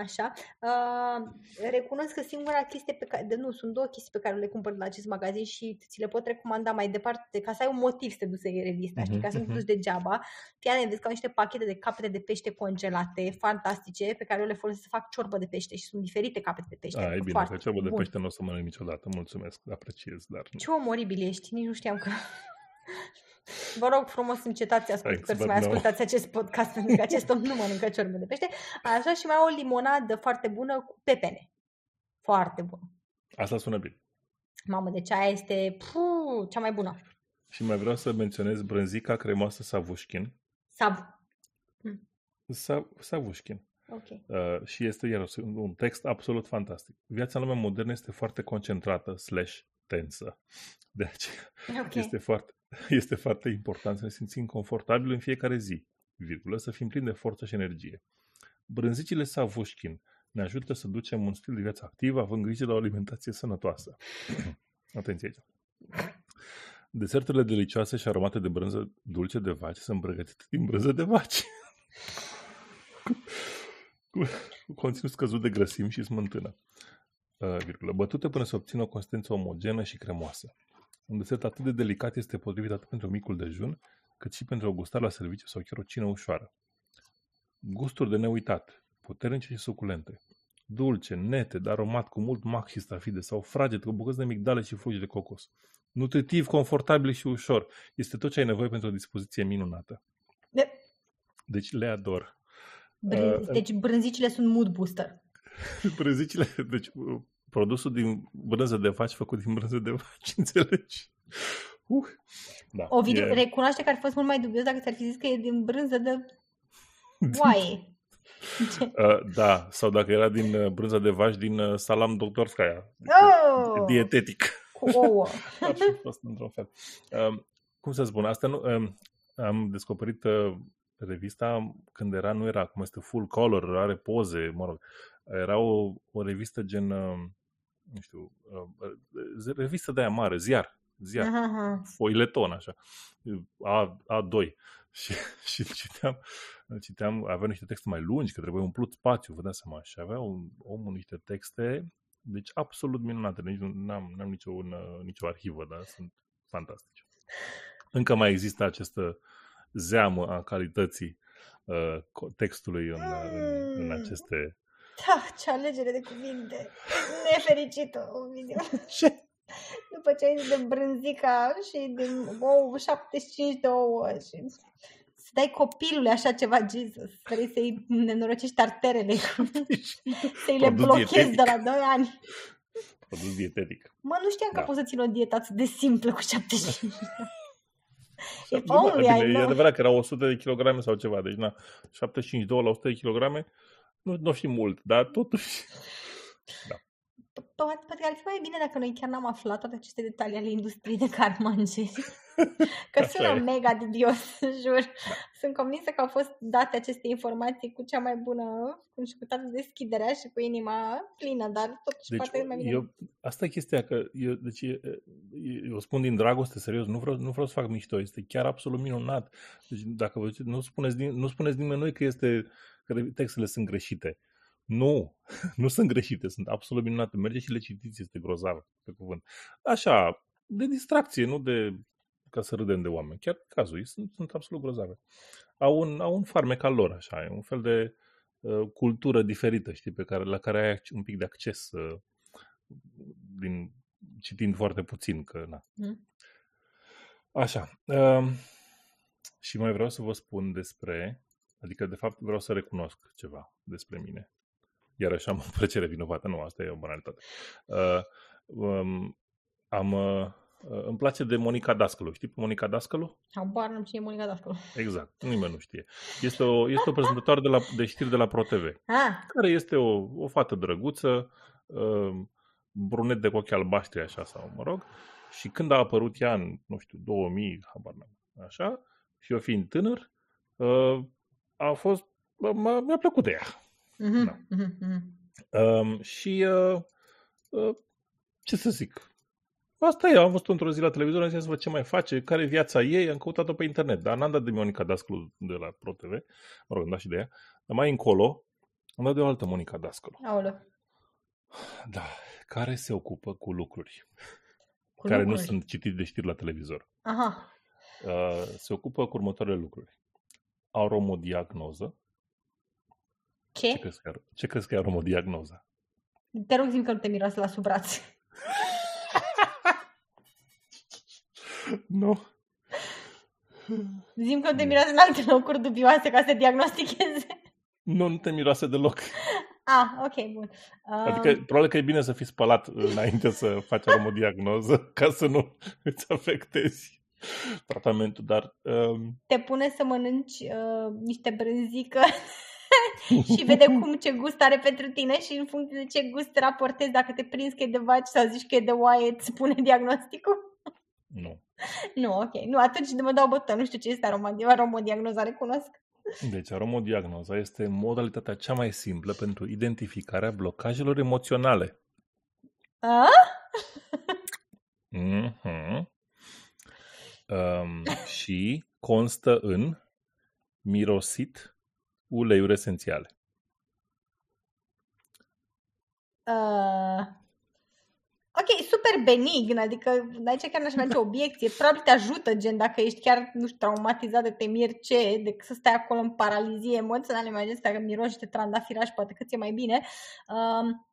Așa. Uh, recunosc că singura chestie pe care, de, nu, sunt două chestii pe care le cumpăr la acest magazin și ți le pot recomanda mai departe ca să ai un motiv să te duci să iei revista, uh-huh, știi, ca să nu te mhm, duci mhm. degeaba. Fii vezi că au niște pachete de capete de pește congelate, fantastice, pe care eu le folosesc să fac ciorbă de pește și sunt diferite capete de pește. A, e bine, că ciorbă de pește nu o să mănânc niciodată, mulțumesc, apreciez, dar... Ce omoribil ești, nici nu știam că... Vă rog frumos încetați ascultători să mai no. ascultați acest podcast pentru că acest om nu mănâncă ciorbe de pește. Așa și mai o limonadă foarte bună cu pepene. Foarte bună. Asta sună bine. Mamă, deci aia este puh, cea mai bună. Și mai vreau să menționez brânzica cremoasă Savușkin. Sab. Sa, Savușkin. Ok. Uh, și este iar un text absolut fantastic. Viața în lumea modernă este foarte concentrată slash tensă. De aceea Ok. este, foarte, este foarte important să ne simțim confortabil în fiecare zi, virgulă, să fim plini de forță și energie. Brânzicile Savușkin ne ajută să ducem un stil de viață activ, având grijă de o alimentație sănătoasă. Atenție aici. Deserturile delicioase și aromate de brânză dulce de vaci sunt pregătite din brânză de vaci. cu, cu conținut scăzut de grăsimi și smântână. Uh, virgulă, bătute până să obțină o consistență omogenă și cremoasă. Un desert atât de delicat este potrivit atât pentru micul dejun, cât și pentru o gustare la serviciu sau chiar o cină ușoară. Gusturi de neuitat, puternice și suculente. Dulce, nete, dar aromat cu mult mac și stafide sau fraged cu bucăți de migdale și frugi de cocos. Nutritiv, confortabil și ușor. Este tot ce ai nevoie pentru o dispoziție minunată. De- Deci le ador. Brân- Uh, deci brânzicile sunt mood booster. Brânzicile, deci uh, produsul din brânză de vaci făcut din brânză de vaci, înțelegi? Uh, da, Ovidiu, e- recunoaște că ar fi fost mult mai dubios dacă ți-ar fi zis că e din brânză de oaie. Ce? Uh, da, sau dacă era din uh, brânza de vaci din uh, salam doctorskaya. Oh! Dietetic. Cu ouă. Ar fi fost într-un fel. Um, cum să spun, asta nu... Um, am descoperit uh, revista când era, nu era, cum este full color, are poze, mă rog. Era o, o revistă gen, uh, nu știu, uh, revistă de aia mare, ziar, ziar, Aha, aha. foileton, așa, A, A2. Și, și citeam, citeam, avea niște texte mai lungi, că trebuie umplut spațiu, vă dați seama, și avea un, omul niște texte, deci absolut minunate, nici nu n-am, n-am nicio, un, nicio arhivă, dar sunt fantastice. Încă mai există această zeamă a calității uh, co- textului în, în, în aceste... Da, ce alegere de cuvinte. Nefericită, Ovidiu. Ce? După ce ai zis de brânzica și de ouă, 75 de ouă și să dai copilului așa ceva, Jesus. Vrei să-i nenorocești arterele, să-i le Produs blochezi dietetic. de la 2 ani. Produs dietetic. Mă, nu știam că Da. poți să țin o dietă atât de simplă cu 75 de ouă. If Da, only I bine, e know. adevărat că erau 100 de kilograme sau ceva, deci na, 75 la 100 de kilograme, nu, nu știu mult, dar totuși... Poate, poate că ar fi mai bine dacă noi chiar n-am aflat toate aceste detalii ale industriei de carmangeri. Că Așa sună e. mega dubios, jur. Sunt convinsă că au fost date aceste informații cu cea mai bună și cu toată deschiderea și cu inima plină, dar totuși Deci, poate mai bine. eu, asta e chestia, că eu, deci, e- e- eu spun din dragoste, serios, nu vreau, nu vreau să fac mișto, este chiar absolut minunat. Deci, dacă vă ziceți, nu spuneți, nim- nu spuneți nimănui că, este, că textele sunt greșite. Nu, nu sunt greșite, sunt absolut minunate. Mergeți și le citiți, este grozav, pe cuvânt. Așa, de distracție, nu de ca să râdem de oameni. Chiar cazul, ei sunt, sunt absolut grozave. Au un, au un farmec al lor, așa, e un fel de uh, cultură diferită, știi, pe care, la care ai ac- un pic de acces uh, din, citind foarte puțin, că na. Mm. Așa. Uh, și mai vreau să vă spun despre, adică de fapt vreau să recunosc ceva despre mine. Iar așa am o plăcere vinovată. Nu, asta e o banalitate. Uh, um, am, uh, uh, îmi place de Monica Dascălu. Știi pe Monica Dascălu? Habar nu cine e Monica Dascălu. Exact. Nimeni nu știe. Este o, este o prezentatoare de, la, de știri de la ProTV Ah, care este o, o fată drăguță, uh, brunet de cu ochi albaștri, așa, sau mă rog, și când a apărut ea în, nu știu, 2000, habar n-am, așa, și eu fiind tânăr, uh, a fost, m-a, mi-a plăcut de ea. mhm, Da. mhm, mhm. Um, și, uh, uh, ce să zic, asta e, am văzut într-o zi la televizor, am zis să văd ce mai face, care e viața ei, am căutat-o pe internet, dar n-am dat de Monica Dascălu de la ProTV, mă rog, am dat și de ea, dar mai încolo am dat de o altă Monica Dascălu. Aoleu. Da, care se ocupă cu lucruri Cu care lucruri. nu sunt citite de știri la televizor. Aha. Uh, se ocupă cu următoarele lucruri. Aromodiagnoză. Ce Ce? crezi că, ar- ce crezi că e aromodiagnoza? Te rog zi că nu te miroase la sub braț. Nu. Zim că te miroase în alte locuri dubioase ca să diagnosticheze. Nu, nu te miroase deloc. Ah, ok, bun. Uh... Adică probabil că e bine să fii spălat înainte să faci aromodiagnoză ca să nu îți afectezi tratamentul, dar... Um... Te pune să mănânci uh, niște brânzică și vede cum ce gust are pentru tine și în funcție de ce gust raportezi, dacă te prinzi că e de vaci sau zici că e de oaie, îți spune diagnosticul? Nu. Nu, ok. Nu, atunci mă dau bătă. Nu știu ce este aromodiagnoza, recunosc. Deci aromodiagnoza este modalitatea cea mai simplă pentru identificarea blocajelor emoționale. A? Mm-hmm. Um, și constă în mirosit uleiuri esențiale. Uh, ok, super benign, adică aici chiar n-aș face obiecție. Probabil te ajută, gen, dacă ești chiar, nu știu, traumatizat de temir ce, decât să stai acolo în paralizie emoțională, mai ales dacă miroși de trandafiraș, poate cât e mai bine. Um,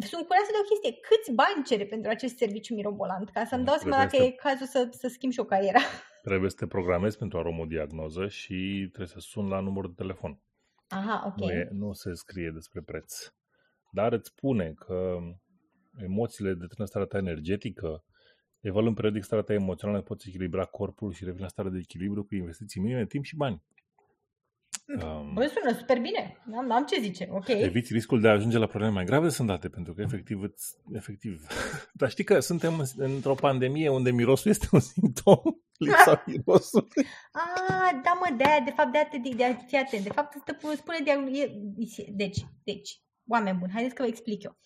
sunt curioasă de o chestie. Câți bani cere pentru acest serviciu mirobolant? Ca să-mi dau seama dacă să... e cazul să, să schimb și o cariera. Trebuie să te programezi pentru aromodiagnoză și trebuie să sun la numărul de telefon. Aha, ok. Nu, e, nu se scrie despre preț. Dar îți spune că emoțiile determină starea ta energetică, evaluând periodic starea ta emoțională, poți echilibra corpul și reveni la stare de echilibru cu investiții minime, timp și bani. Um, Băi, sună super bine. N-am, n-am ce zice. Ok. Eviți riscul de a ajunge la probleme mai grave sunt date, pentru că efectiv, îți, efectiv. Dar știi că suntem într-o pandemie unde mirosul este un simptom, lipsa mirosului. Ah, da mă, de aia, de fapt, de aia, de, de, fii atent. De fapt, spune de Deci, deci, oameni buni, haideți că vă explic eu.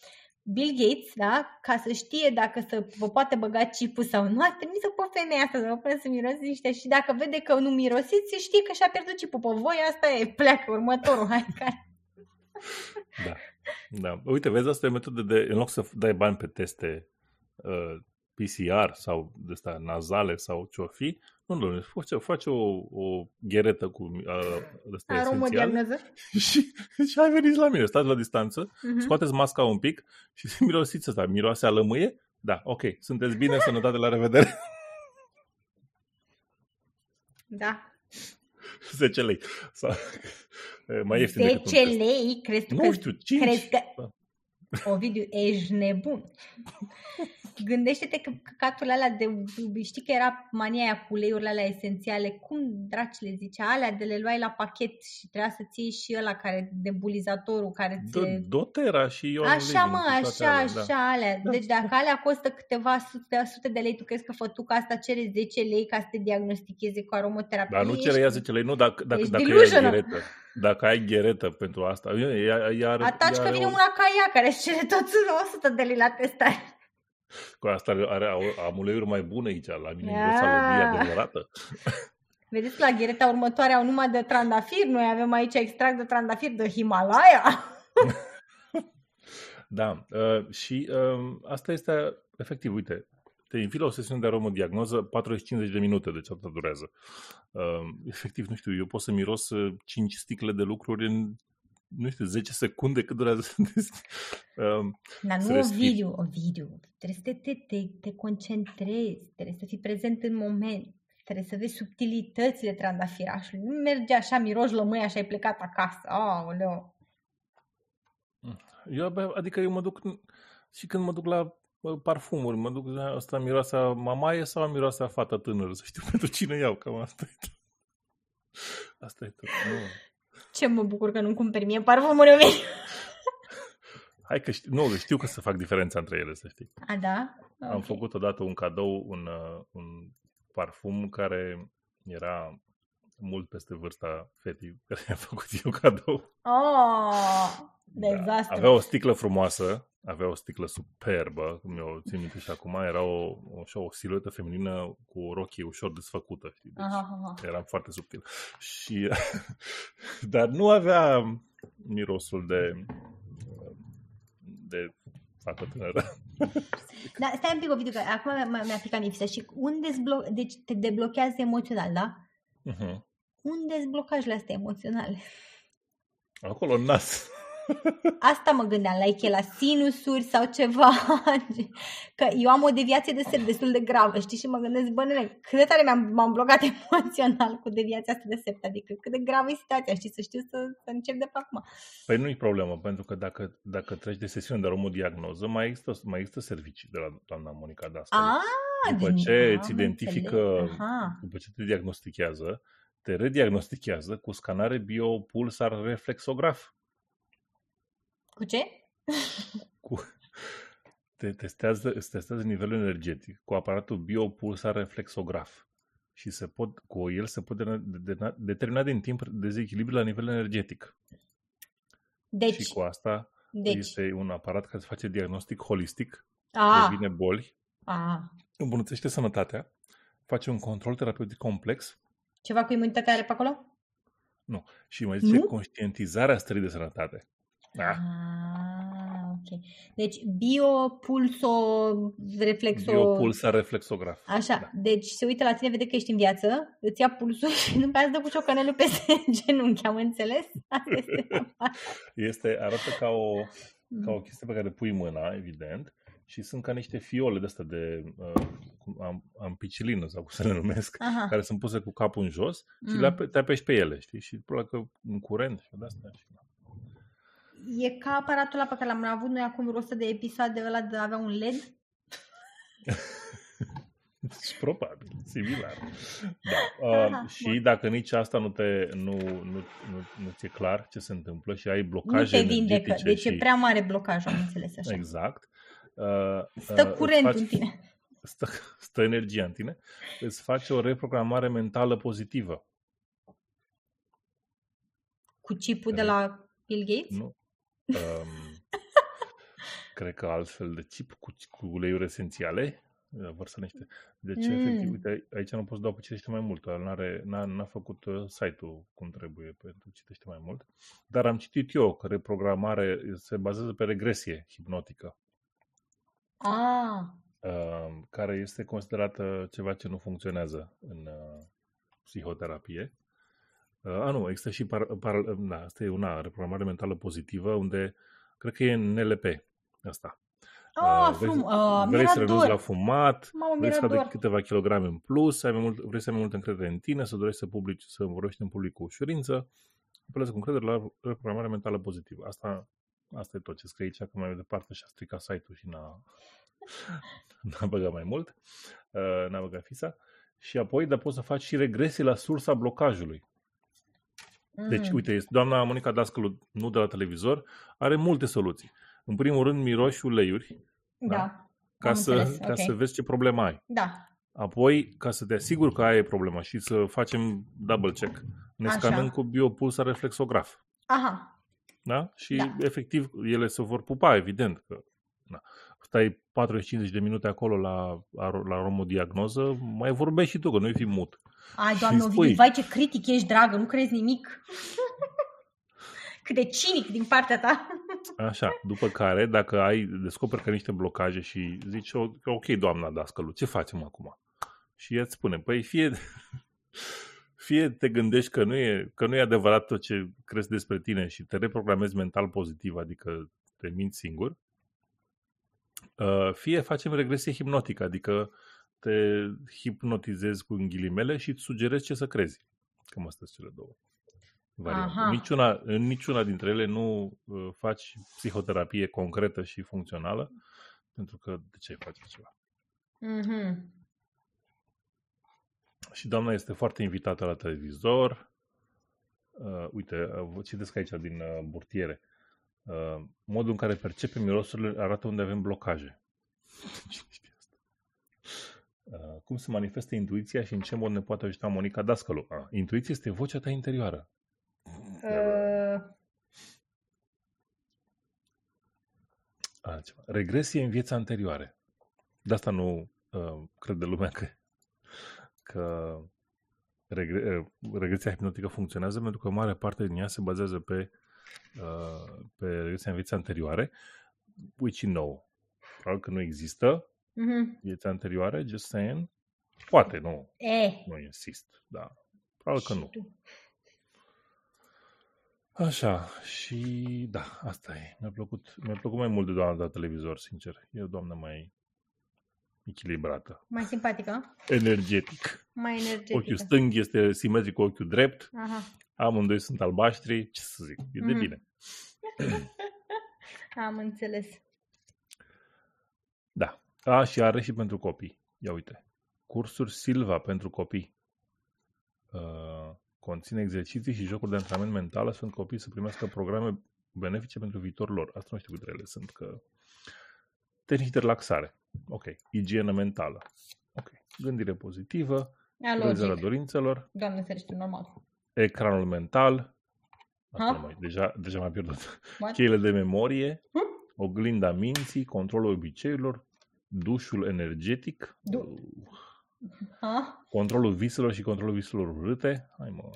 Bill Gates, da, ca să știe dacă să vă poate băga chipul sau nu, a trimis-o pe femeia asta să vă pună să mirosiți niște și dacă vede că nu mirosiți, se știe că și-a pierdut chipul pe voi, asta e, pleacă următorul, hai care. Da, da. Uite, vezi, asta e metodă de, în loc să dai bani pe teste uh, PCR sau de asta nazale sau ce-o fi, nu, nu, face, face o, o gheretă cu uh, esențial și, și ai venit la mine, stați la distanță, uh-huh. scoateți masca un pic și mirosiți asta, miroase a lămâie? Da, ok, sunteți bine, sănătate, la revedere. Da. 10 lei. Sau, mai ieftin 10 lei? Crezi nu că, știu, 5. Crezi că, da. Ovidiu, ești nebun. Gândește-te că căcatul alea de... Știi că era mania aia cu uleiurile alea esențiale. Cum draci le zicea? Alea de le luai la pachet și trebuia să ții și ăla care... Nebulizatorul care ți le... Dotera și eu Așa mă, așa, alea, așa da. alea. Da. Deci dacă alea costă câteva sute, sute de lei, tu crezi că fătuca asta cere 10 lei ca să te diagnosticheze cu aromoterapie? Dar nu cere ea 10 lei, nu, dacă, dacă, dacă e dacă ai gheretă pentru asta, iar... Ataci că vine o... una ca ea care își cere tot 100 de lei la testare. Cu asta are, are amuleiuri mai bune aici, la mine e o salăbie adevărată. Vedeți, la ghereta următoare au numai de trandafir, noi avem aici extract de trandafir de Himalaya. da, uh, și uh, asta este efectiv, uite, te invit la o sesiune de aromodiagnoză 40-50 de minute, deci atât durează. Uh, efectiv, nu știu, eu pot să miros 5 uh, sticle de lucruri în nu știu, 10 secunde cât durează. um, Dar nu o video, o video. Trebuie să te, te, te concentrezi, trebuie să fii prezent în moment, trebuie să vezi subtilitățile trandafirașului. Nu merge așa, miroși lămâia și ai plecat acasă. Aoleu. Eu, adică eu mă duc și când mă duc la parfumuri, mă duc la asta miroasa mamaie sau miroasa fata tânără, să știu pentru cine iau, cam asta e tot. Asta e tot. Nu. Ce mă bucur că nu cumperi mie parfumuri mele. Hai că știu, nu, știu că să fac diferența între ele, să știi. A, da? Okay. Am făcut odată un cadou, un, uh, un parfum care era mult peste vârsta fetii care i-a făcut eu cadou. Oh, dezastru. Da. Avea o sticlă frumoasă, avea o sticlă superbă, cum eu țin minte și acum, era o, o, o siluetă feminină cu o rochie ușor desfăcută, știi? Deci aha, aha. era foarte subtil. Și, dar nu avea mirosul de, de fată tânără. Da, stai un pic, Ovidiu, că acum mi-a picat mie și unde blo- deci te deblochează emoțional, da? Uh-huh. Unde sunt blocajele astea emoționale? Acolo, în nas. Asta mă gândeam, la like la sinusuri sau ceva. Că eu am o deviație de sept destul de gravă, știi? Și mă gândesc, bă, nene, cât de tare m-am, m-am blocat emoțional cu deviația asta de sept. Adică cât de gravă e situația, știi? Să știu să, să încep de pe acum. Păi nu e problemă, pentru că dacă, dacă treci de sesiune de diagnoză, mai există, mai există servicii de la doamna Monica Dascăl. Ah, după ce îți identifică, după ce te diagnostichează, te rediagnostichează cu scanare biopulsar reflexograf. Cu ce? Cu, te testează, îți testează nivelul energetic cu aparatul biopulsar reflexograf și se pot, cu el se pot determina din timp dezechilibru la nivel energetic. Deci, și cu asta deci. este un aparat care se face diagnostic holistic, A. previne boli, A. îmbunătățește sănătatea, face un control terapeutic complex. Ceva cu imunitatea are pe acolo? Nu. Și mai zice nu? conștientizarea stării de sănătate. Da? Ah, ok. Deci biopulso reflexo... Biopulsa reflexograf. Așa, da. deci se uită la tine, vede că ești în viață, îți ia pulsul și nu îți dă cu ciocanelul peste genunchi, am înțeles? este, este, arată ca o, ca o chestie pe care pui mâna, evident, și sunt ca niște fiole de astea de uh, am, ampicilină sau cum să le numesc, Aha. care sunt puse cu capul în jos mm. și le, te apeși pe ele, știi? Și probabil că în curent și de asta. Și, da. E ca aparatul ăla pe care l-am avut noi acum vreo 100 de episoade ăla de avea un LED? Probabil, similar. Da. Uh, Aha, și bun. dacă nici asta nu te nu, nu, nu, nu ți-e clar ce se întâmplă și ai blocaje Nu te vindecă, deci și... e prea mare blocaj, am înțeles așa. Exact. Uh, stă uh, curent faci, în tine. Stă, stă energia în tine. Îți face o reprogramare mentală pozitivă. Cu chipul de la Bill Gates? Nu. Um, cred că altfel de chip cu, cu uleiuri esențiale vărsănește. Deci, mm. efectiv, uite, aici nu poți da pe citește mai mult. N-are, n-a, n-a făcut uh, site-ul cum trebuie pentru citește mai mult. Dar am citit eu că reprogramare se bazează pe regresie hipnotică. Ah. Uh, care este considerată ceva ce nu funcționează în uh, psihoterapie. Uh, a, nu, există și par, par, da, asta e una reprogramare mentală pozitivă, unde cred că e în NLP asta. Oh, uh, vrei, frum, uh, vrei să renunți la fumat, Mamă, vrei să faci câteva kilograme în plus, ai mai mult, vrei să ai mai multă încredere în tine, să dorești să, publici, să vorbești în public cu ușurință, apelezi cu încredere la reprogramare mentală pozitivă. Asta, asta e tot ce scrie aici, că mai departe și-a stricat site-ul și n-a, n-a băgat mai mult, uh, n-a băgat fisa. Și apoi, dar poți să faci și regresii la sursa blocajului. Deci, mm. uite, doamna Monica Dascălu, nu de la televizor, are multe soluții. În primul rând, miroși uleiuri. Da. da ca, să, ca okay. să vezi ce problemă ai. Da. Apoi, ca să te asiguri că ai problema și să facem double check, ne Așa. scanăm cu biopulsa reflexograf. Aha. Da? Și da. efectiv ele se vor pupa, evident. Că, da. Stai 40-50 de minute acolo la, la romodiagnoză, mai vorbești și tu, că nu fi mut. Ai, doamne, spui, vai ce critic ești, dragă, nu crezi nimic. Cât de cinic din partea ta. Așa, după care, dacă ai descoperi că niște blocaje și zici, ok, doamna Dascălu, ce facem acum? Și ea îți spune, păi fie, fie te gândești că nu, e, că nu e adevărat tot ce crezi despre tine și te reprogramezi mental pozitiv, adică te minți singur, uh, fie facem regresie hipnotică, adică te hipnotizezi cu ghilimele și îți sugerezi ce să crezi. Cam astea sunt cele două variante. Niciuna, în niciuna dintre ele nu uh, faci psihoterapie concretă și funcțională, pentru că de ce faci ceva? Mm-hmm. Și doamna este foarte invitată la televizor. Uh, uite, uh, vă citesc aici din uh, burtiere. Uh, modul în care percepem mirosurile arată unde avem blocaje. Uh, cum se manifestă intuiția și în ce mod ne poate ajuta Monica Dascălu? Uh, intuiția este vocea ta interioară. Uh... Altceva. Regresie în vieța anterioare. De asta nu uh, crede lumea că, că regre, uh, regresia hipnotică funcționează, pentru că mare parte din ea se bazează pe, uh, pe regresia în vieța anterioare, which you know. Probabil că nu există mm-hmm. vieța anterioare, just saying. Poate, nu. E. Nu insist, da. Probabil că nu. Tu. Așa, și da, asta e. Mi-a plăcut, mi-a plăcut mai mult de doamna de televizor, sincer. E o doamnă mai echilibrată. Mai simpatică? Energetic. Mai energetică. Ochiul stâng este simetric cu ochiul drept. Aha. Amândoi sunt albaștri. Ce să zic, e de Mhm. bine. Am înțeles. Da. A, și are și pentru copii. Ia uite. Cursuri Silva pentru copii. Uh, conține exerciții și jocuri de antrenament mental astfel încât copiii să primească programe benefice pentru viitorul lor. Asta nu știu câte ele sunt. Că... Tehnici de relaxare. Ok. Igienă mentală. Ok. Gândire pozitivă. A, Realizarea logic. dorințelor. Doamne ferește, normal. Ecranul mental. Asta Ha? nu mai, deja, deja m-am pierdut. What? Cheile de memorie. Hm? Oglinda minții. Controlul obiceiurilor. Dușul energetic. Du- Ha? Controlul viselor și controlul viselor urâte. Hai mă.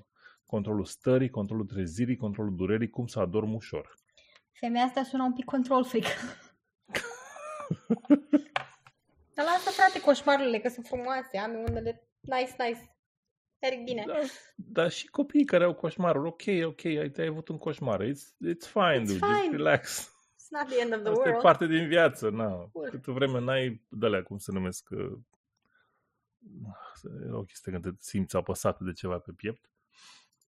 Controlul stării, controlul trezirii, controlul durerii, cum să adorm ușor. Femeia asta sună un pic control freak. Dar lasă, frate, coșmarurile, că sunt frumoase. Am eu unele nice, nice. Merg bine. Da, dar și copiii care au coșmaruri, ok, ok, ai, ai avut un coșmar, it's, it's fine, It's dude, fine. just relax. It's not the end of the Asta e world. parte din viață, na. Cool. Câtă vreme n-ai, de cum se numesc, uh, e o chestie când te simți apăsat de ceva pe piept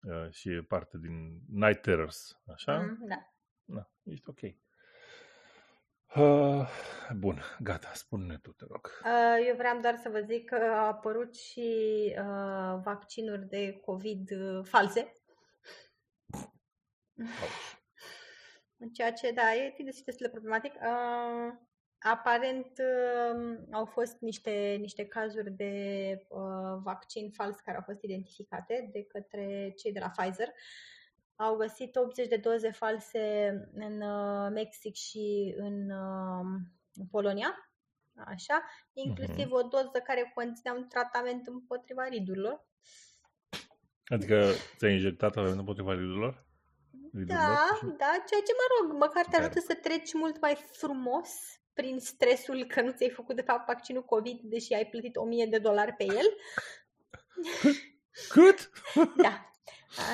uh, și e parte din night terrors, așa? Mm, da. Na, ești ok. Uh, bun, gata, spune tu, te rog. Uh, Eu vreau doar să vă zic că au apărut și uh, vaccinuri de COVID uh, false. Ceea ce, da, e destul de problematic. Uh, aparent uh, au fost niște, niște cazuri de uh, vaccin fals care au fost identificate de către cei de la Pfizer. Au găsit 80 de doze false în uh, Mexic și în, uh, în Polonia, așa, inclusiv o doză care conținea un tratament împotriva ridurilor. Adică ți-ai injectat avem împotriva ridurilor? Da, da, ceea ce mă rog, măcar te Care? ajută să treci mult mai frumos prin stresul că nu ți-ai făcut de fapt vaccinul COVID, deși ai plătit 1000 de dolari pe el. Cât? Da.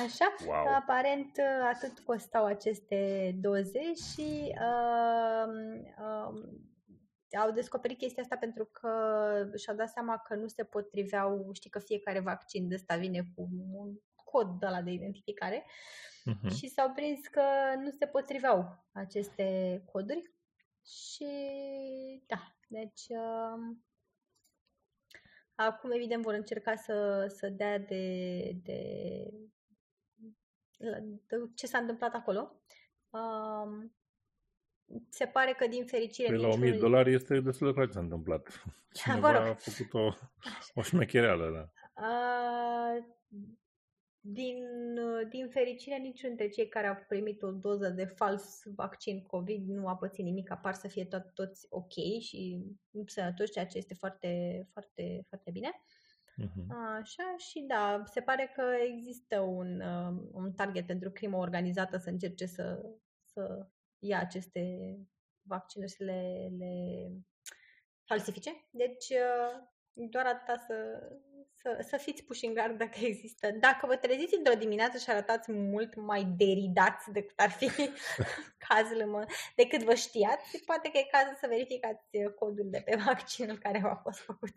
Așa, Wow. aparent atât costau aceste doze și uh, uh, au descoperit chestia asta pentru că și-au dat seama că nu se potriveau, știi că fiecare vaccin de ăsta vine cu un cod de la de identificare Mhm. și s-au prins că nu se potriveau aceste coduri și da, deci um, acum evident vor încerca să, să dea de, de, la- de ce s-a întâmplat acolo. Um, se pare că din fericire Păi la 1000 de niciunul- dolari este destul de clar ce s-a întâmplat. Cineva rog. a făcut o, o șmechereală, da. Uh, din, uh, din fericire, niciunul dintre cei care au primit o doză de fals vaccin COVID nu a pățit nimic, apar să fie tot, toți ok și sănătoși, ceea ce este foarte, foarte, foarte bine. Mhm. Așa și da, se pare că există un, uh, un target pentru crimă organizată să încerce să, să ia aceste vaccinuri și le, le falsifice. Deci uh, doar atâta să, să, să fiți puși în gard dacă există. Dacă vă treziți într-o dimineață și arătați mult mai deridați decât ar fi cazul, mă, decât vă știați, poate că e cazul să verificați codul de pe vaccinul care v-a fost făcut.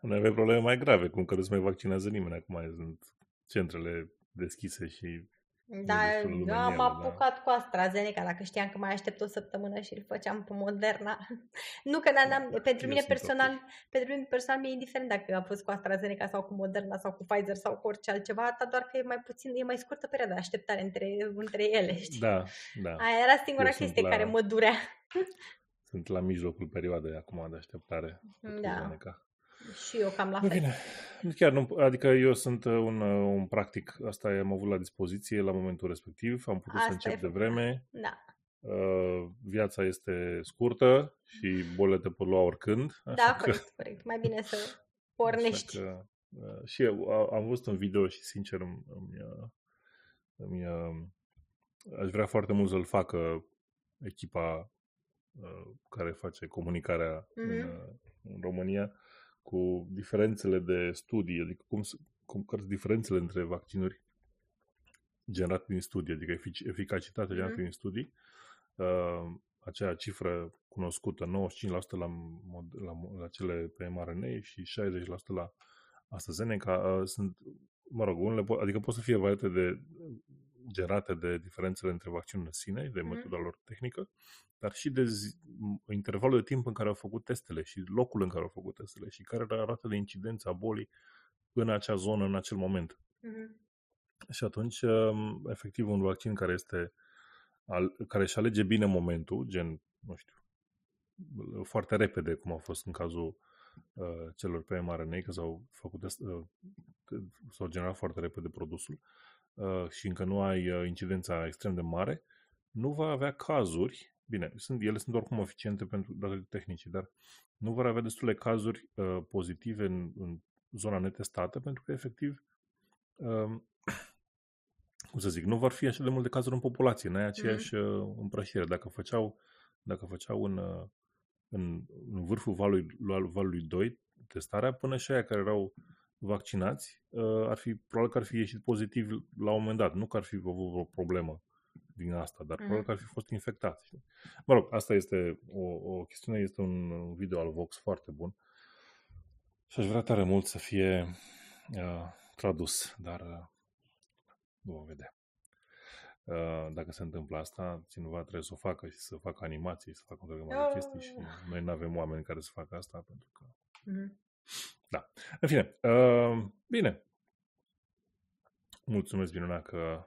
Noi avem probleme mai grave, cum că nu se mai vaccinează nimeni. Acum sunt centrele deschise și Da, destul de eu lume am în ele, da. apucat cu AstraZeneca, dacă știam că mai aștept o săptămână și îl făceam cu Moderna. Nu că n-am, Da, pentru eu mine sunt personal, pentru mine personal mi-e indiferent dacă a fost cu AstraZeneca sau cu Moderna sau cu Pfizer sau cu orice altceva, atât doar că e mai puțin, e mai scurtă perioada de așteptare între, între ele, știi? da, da. Aia era singura Eu sunt chestie la- care mă durea. Sunt la mijlocul perioadei acum de așteptare. cu Da. AstraZeneca. Și eu cam la Nu fel. bine. Chiar nu, adică eu sunt uh, un, uh, un practic, asta am avut la dispoziție la momentul respectiv, am putut Asta să e încep de făcut. vreme, Da, uh, viața este scurtă și bolile te pot lua oricând. Așa da, că, corect, corect. Mai bine să pornești. Așa că, uh, și eu a- am văzut un video și sincer îmi, îmi, uh, îmi, uh, aș vrea foarte mult să-l facă echipa uh, care face comunicarea în, Mhm. uh, în România cu diferențele de studii, adică cum, s- cum care sunt diferențele între vaccinuri generate din studii, adică efic- eficacitatea generată mm-hmm. din studii, uh, acea cifră cunoscută, 95% la, mod, la, la cele pe mRNA și 60% la AstraZeneca, uh, sunt, mă rog, unele, po- adică pot să fie variate de generate de diferențele între vaccinul în sine, de mm-hmm. metoda lor tehnică, dar și de zi, intervalul de timp în care au făcut testele și locul în care au făcut testele și care era rata de incidență a bolii în acea zonă, în acel moment. Mm-hmm. Și atunci, um, efectiv, un vaccin care este al, care își alege bine momentul, gen, nu știu, foarte repede, cum a fost în cazul uh, celor pe mRNA, că s-au făcut, uh, s-au generat foarte repede produsul uh, și încă nu ai uh, incidența extrem de mare, nu va avea cazuri, bine, sunt, ele sunt oricum eficiente pentru datele tehnice, dar nu vor avea destule cazuri uh, pozitive în, în zona netestată, pentru că efectiv uh, cum să zic, nu vor fi așa de multe cazuri în populație, nu ai aceeași mm. împrășire. Dacă făceau, dacă făceau în, uh, în, în vârful valului, valului 2 testarea, până și aia care erau vaccinați, uh, ar fi, probabil că ar fi ieșit pozitiv la un moment dat. Nu că ar fi avut vreo problemă din asta, dar mm. probabil că ar fi fost infectați. Mă rog, asta este o, o chestiune, este un video al Vox foarte bun și aș vrea tare mult să fie uh, tradus, dar uh, Vom vedea. Uh, dacă se întâmplă asta, cineva trebuie să o facă și să facă animații, să facă o grămadă de chestii și noi nu avem oameni care să facă asta pentru că... Mm-hmm. Da. În fine, uh, bine. Mulțumesc, Minuna, că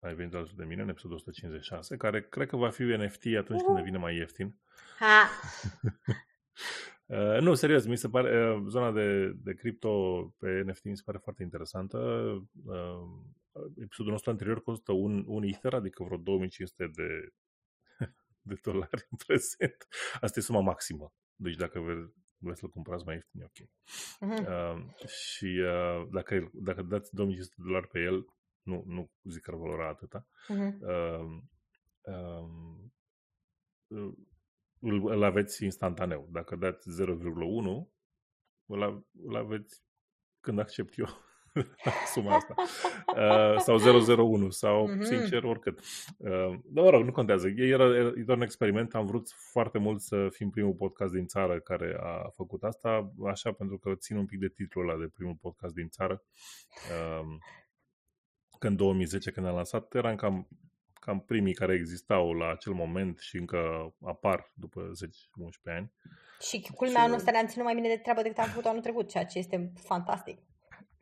ai venit alături de mine în episodul 156, care cred că va fi NFT atunci când devine mai ieftin. Ha! Uh, nu, serios, mi se pare, uh, zona de, de cripto pe NFT mi se pare foarte interesantă. Uh, episodul nostru anterior costă un, un Ether, adică vreo 2500 de, de dolari în prezent. Asta e suma maximă. Deci dacă vreți să-l cumpărați mai ieftin, e ok. Uh-huh. Uh, și uh, dacă, dacă dați 2500 de dolari pe el, nu, nu zic că ar valora atâta, uh-huh. uh, uh, îl, îl aveți instantaneu. Dacă dați 0,1, îl, îl aveți când accept eu suma asta. Uh, sau 001 sau, mm-hmm. sincer, oricât. Uh, dar, mă rog, nu contează. E, era, e doar un experiment. Am vrut foarte mult să fim primul podcast din țară care a făcut asta, așa pentru că țin un pic de titlul ăla de primul podcast din țară. Uh, când 2010, când am lansat, eram cam cam primii care existau la acel moment și încă apar după 10-11 ani. Și culmea și... anul ăsta ne-am ținut mai bine de treabă decât am făcut anul trecut, ceea ce este fantastic.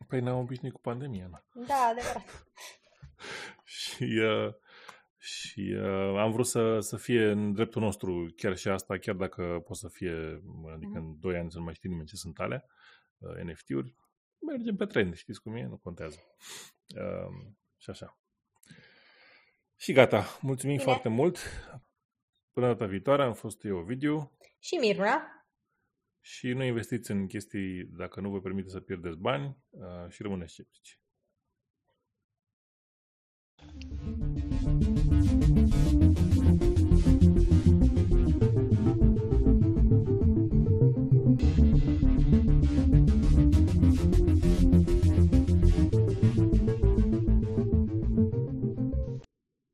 Păi ne-am obișnuit cu pandemia, na. Da, adevărat. și uh, și uh, am vrut să, să fie în dreptul nostru chiar și asta, chiar dacă pot să fie, adică mm. în 2 ani să nu mai știi nimeni ce sunt alea, uh, NFT-uri, mergem pe trend, știți cum e, nu contează. Uh, și așa. Și gata. Mulțumim Bine. foarte mult. Până data viitoare am fost eu, Ovidiu. Și Mirna. Și nu investiți în chestii dacă nu vă permite să pierdeți bani uh, și rămâneți sceptici.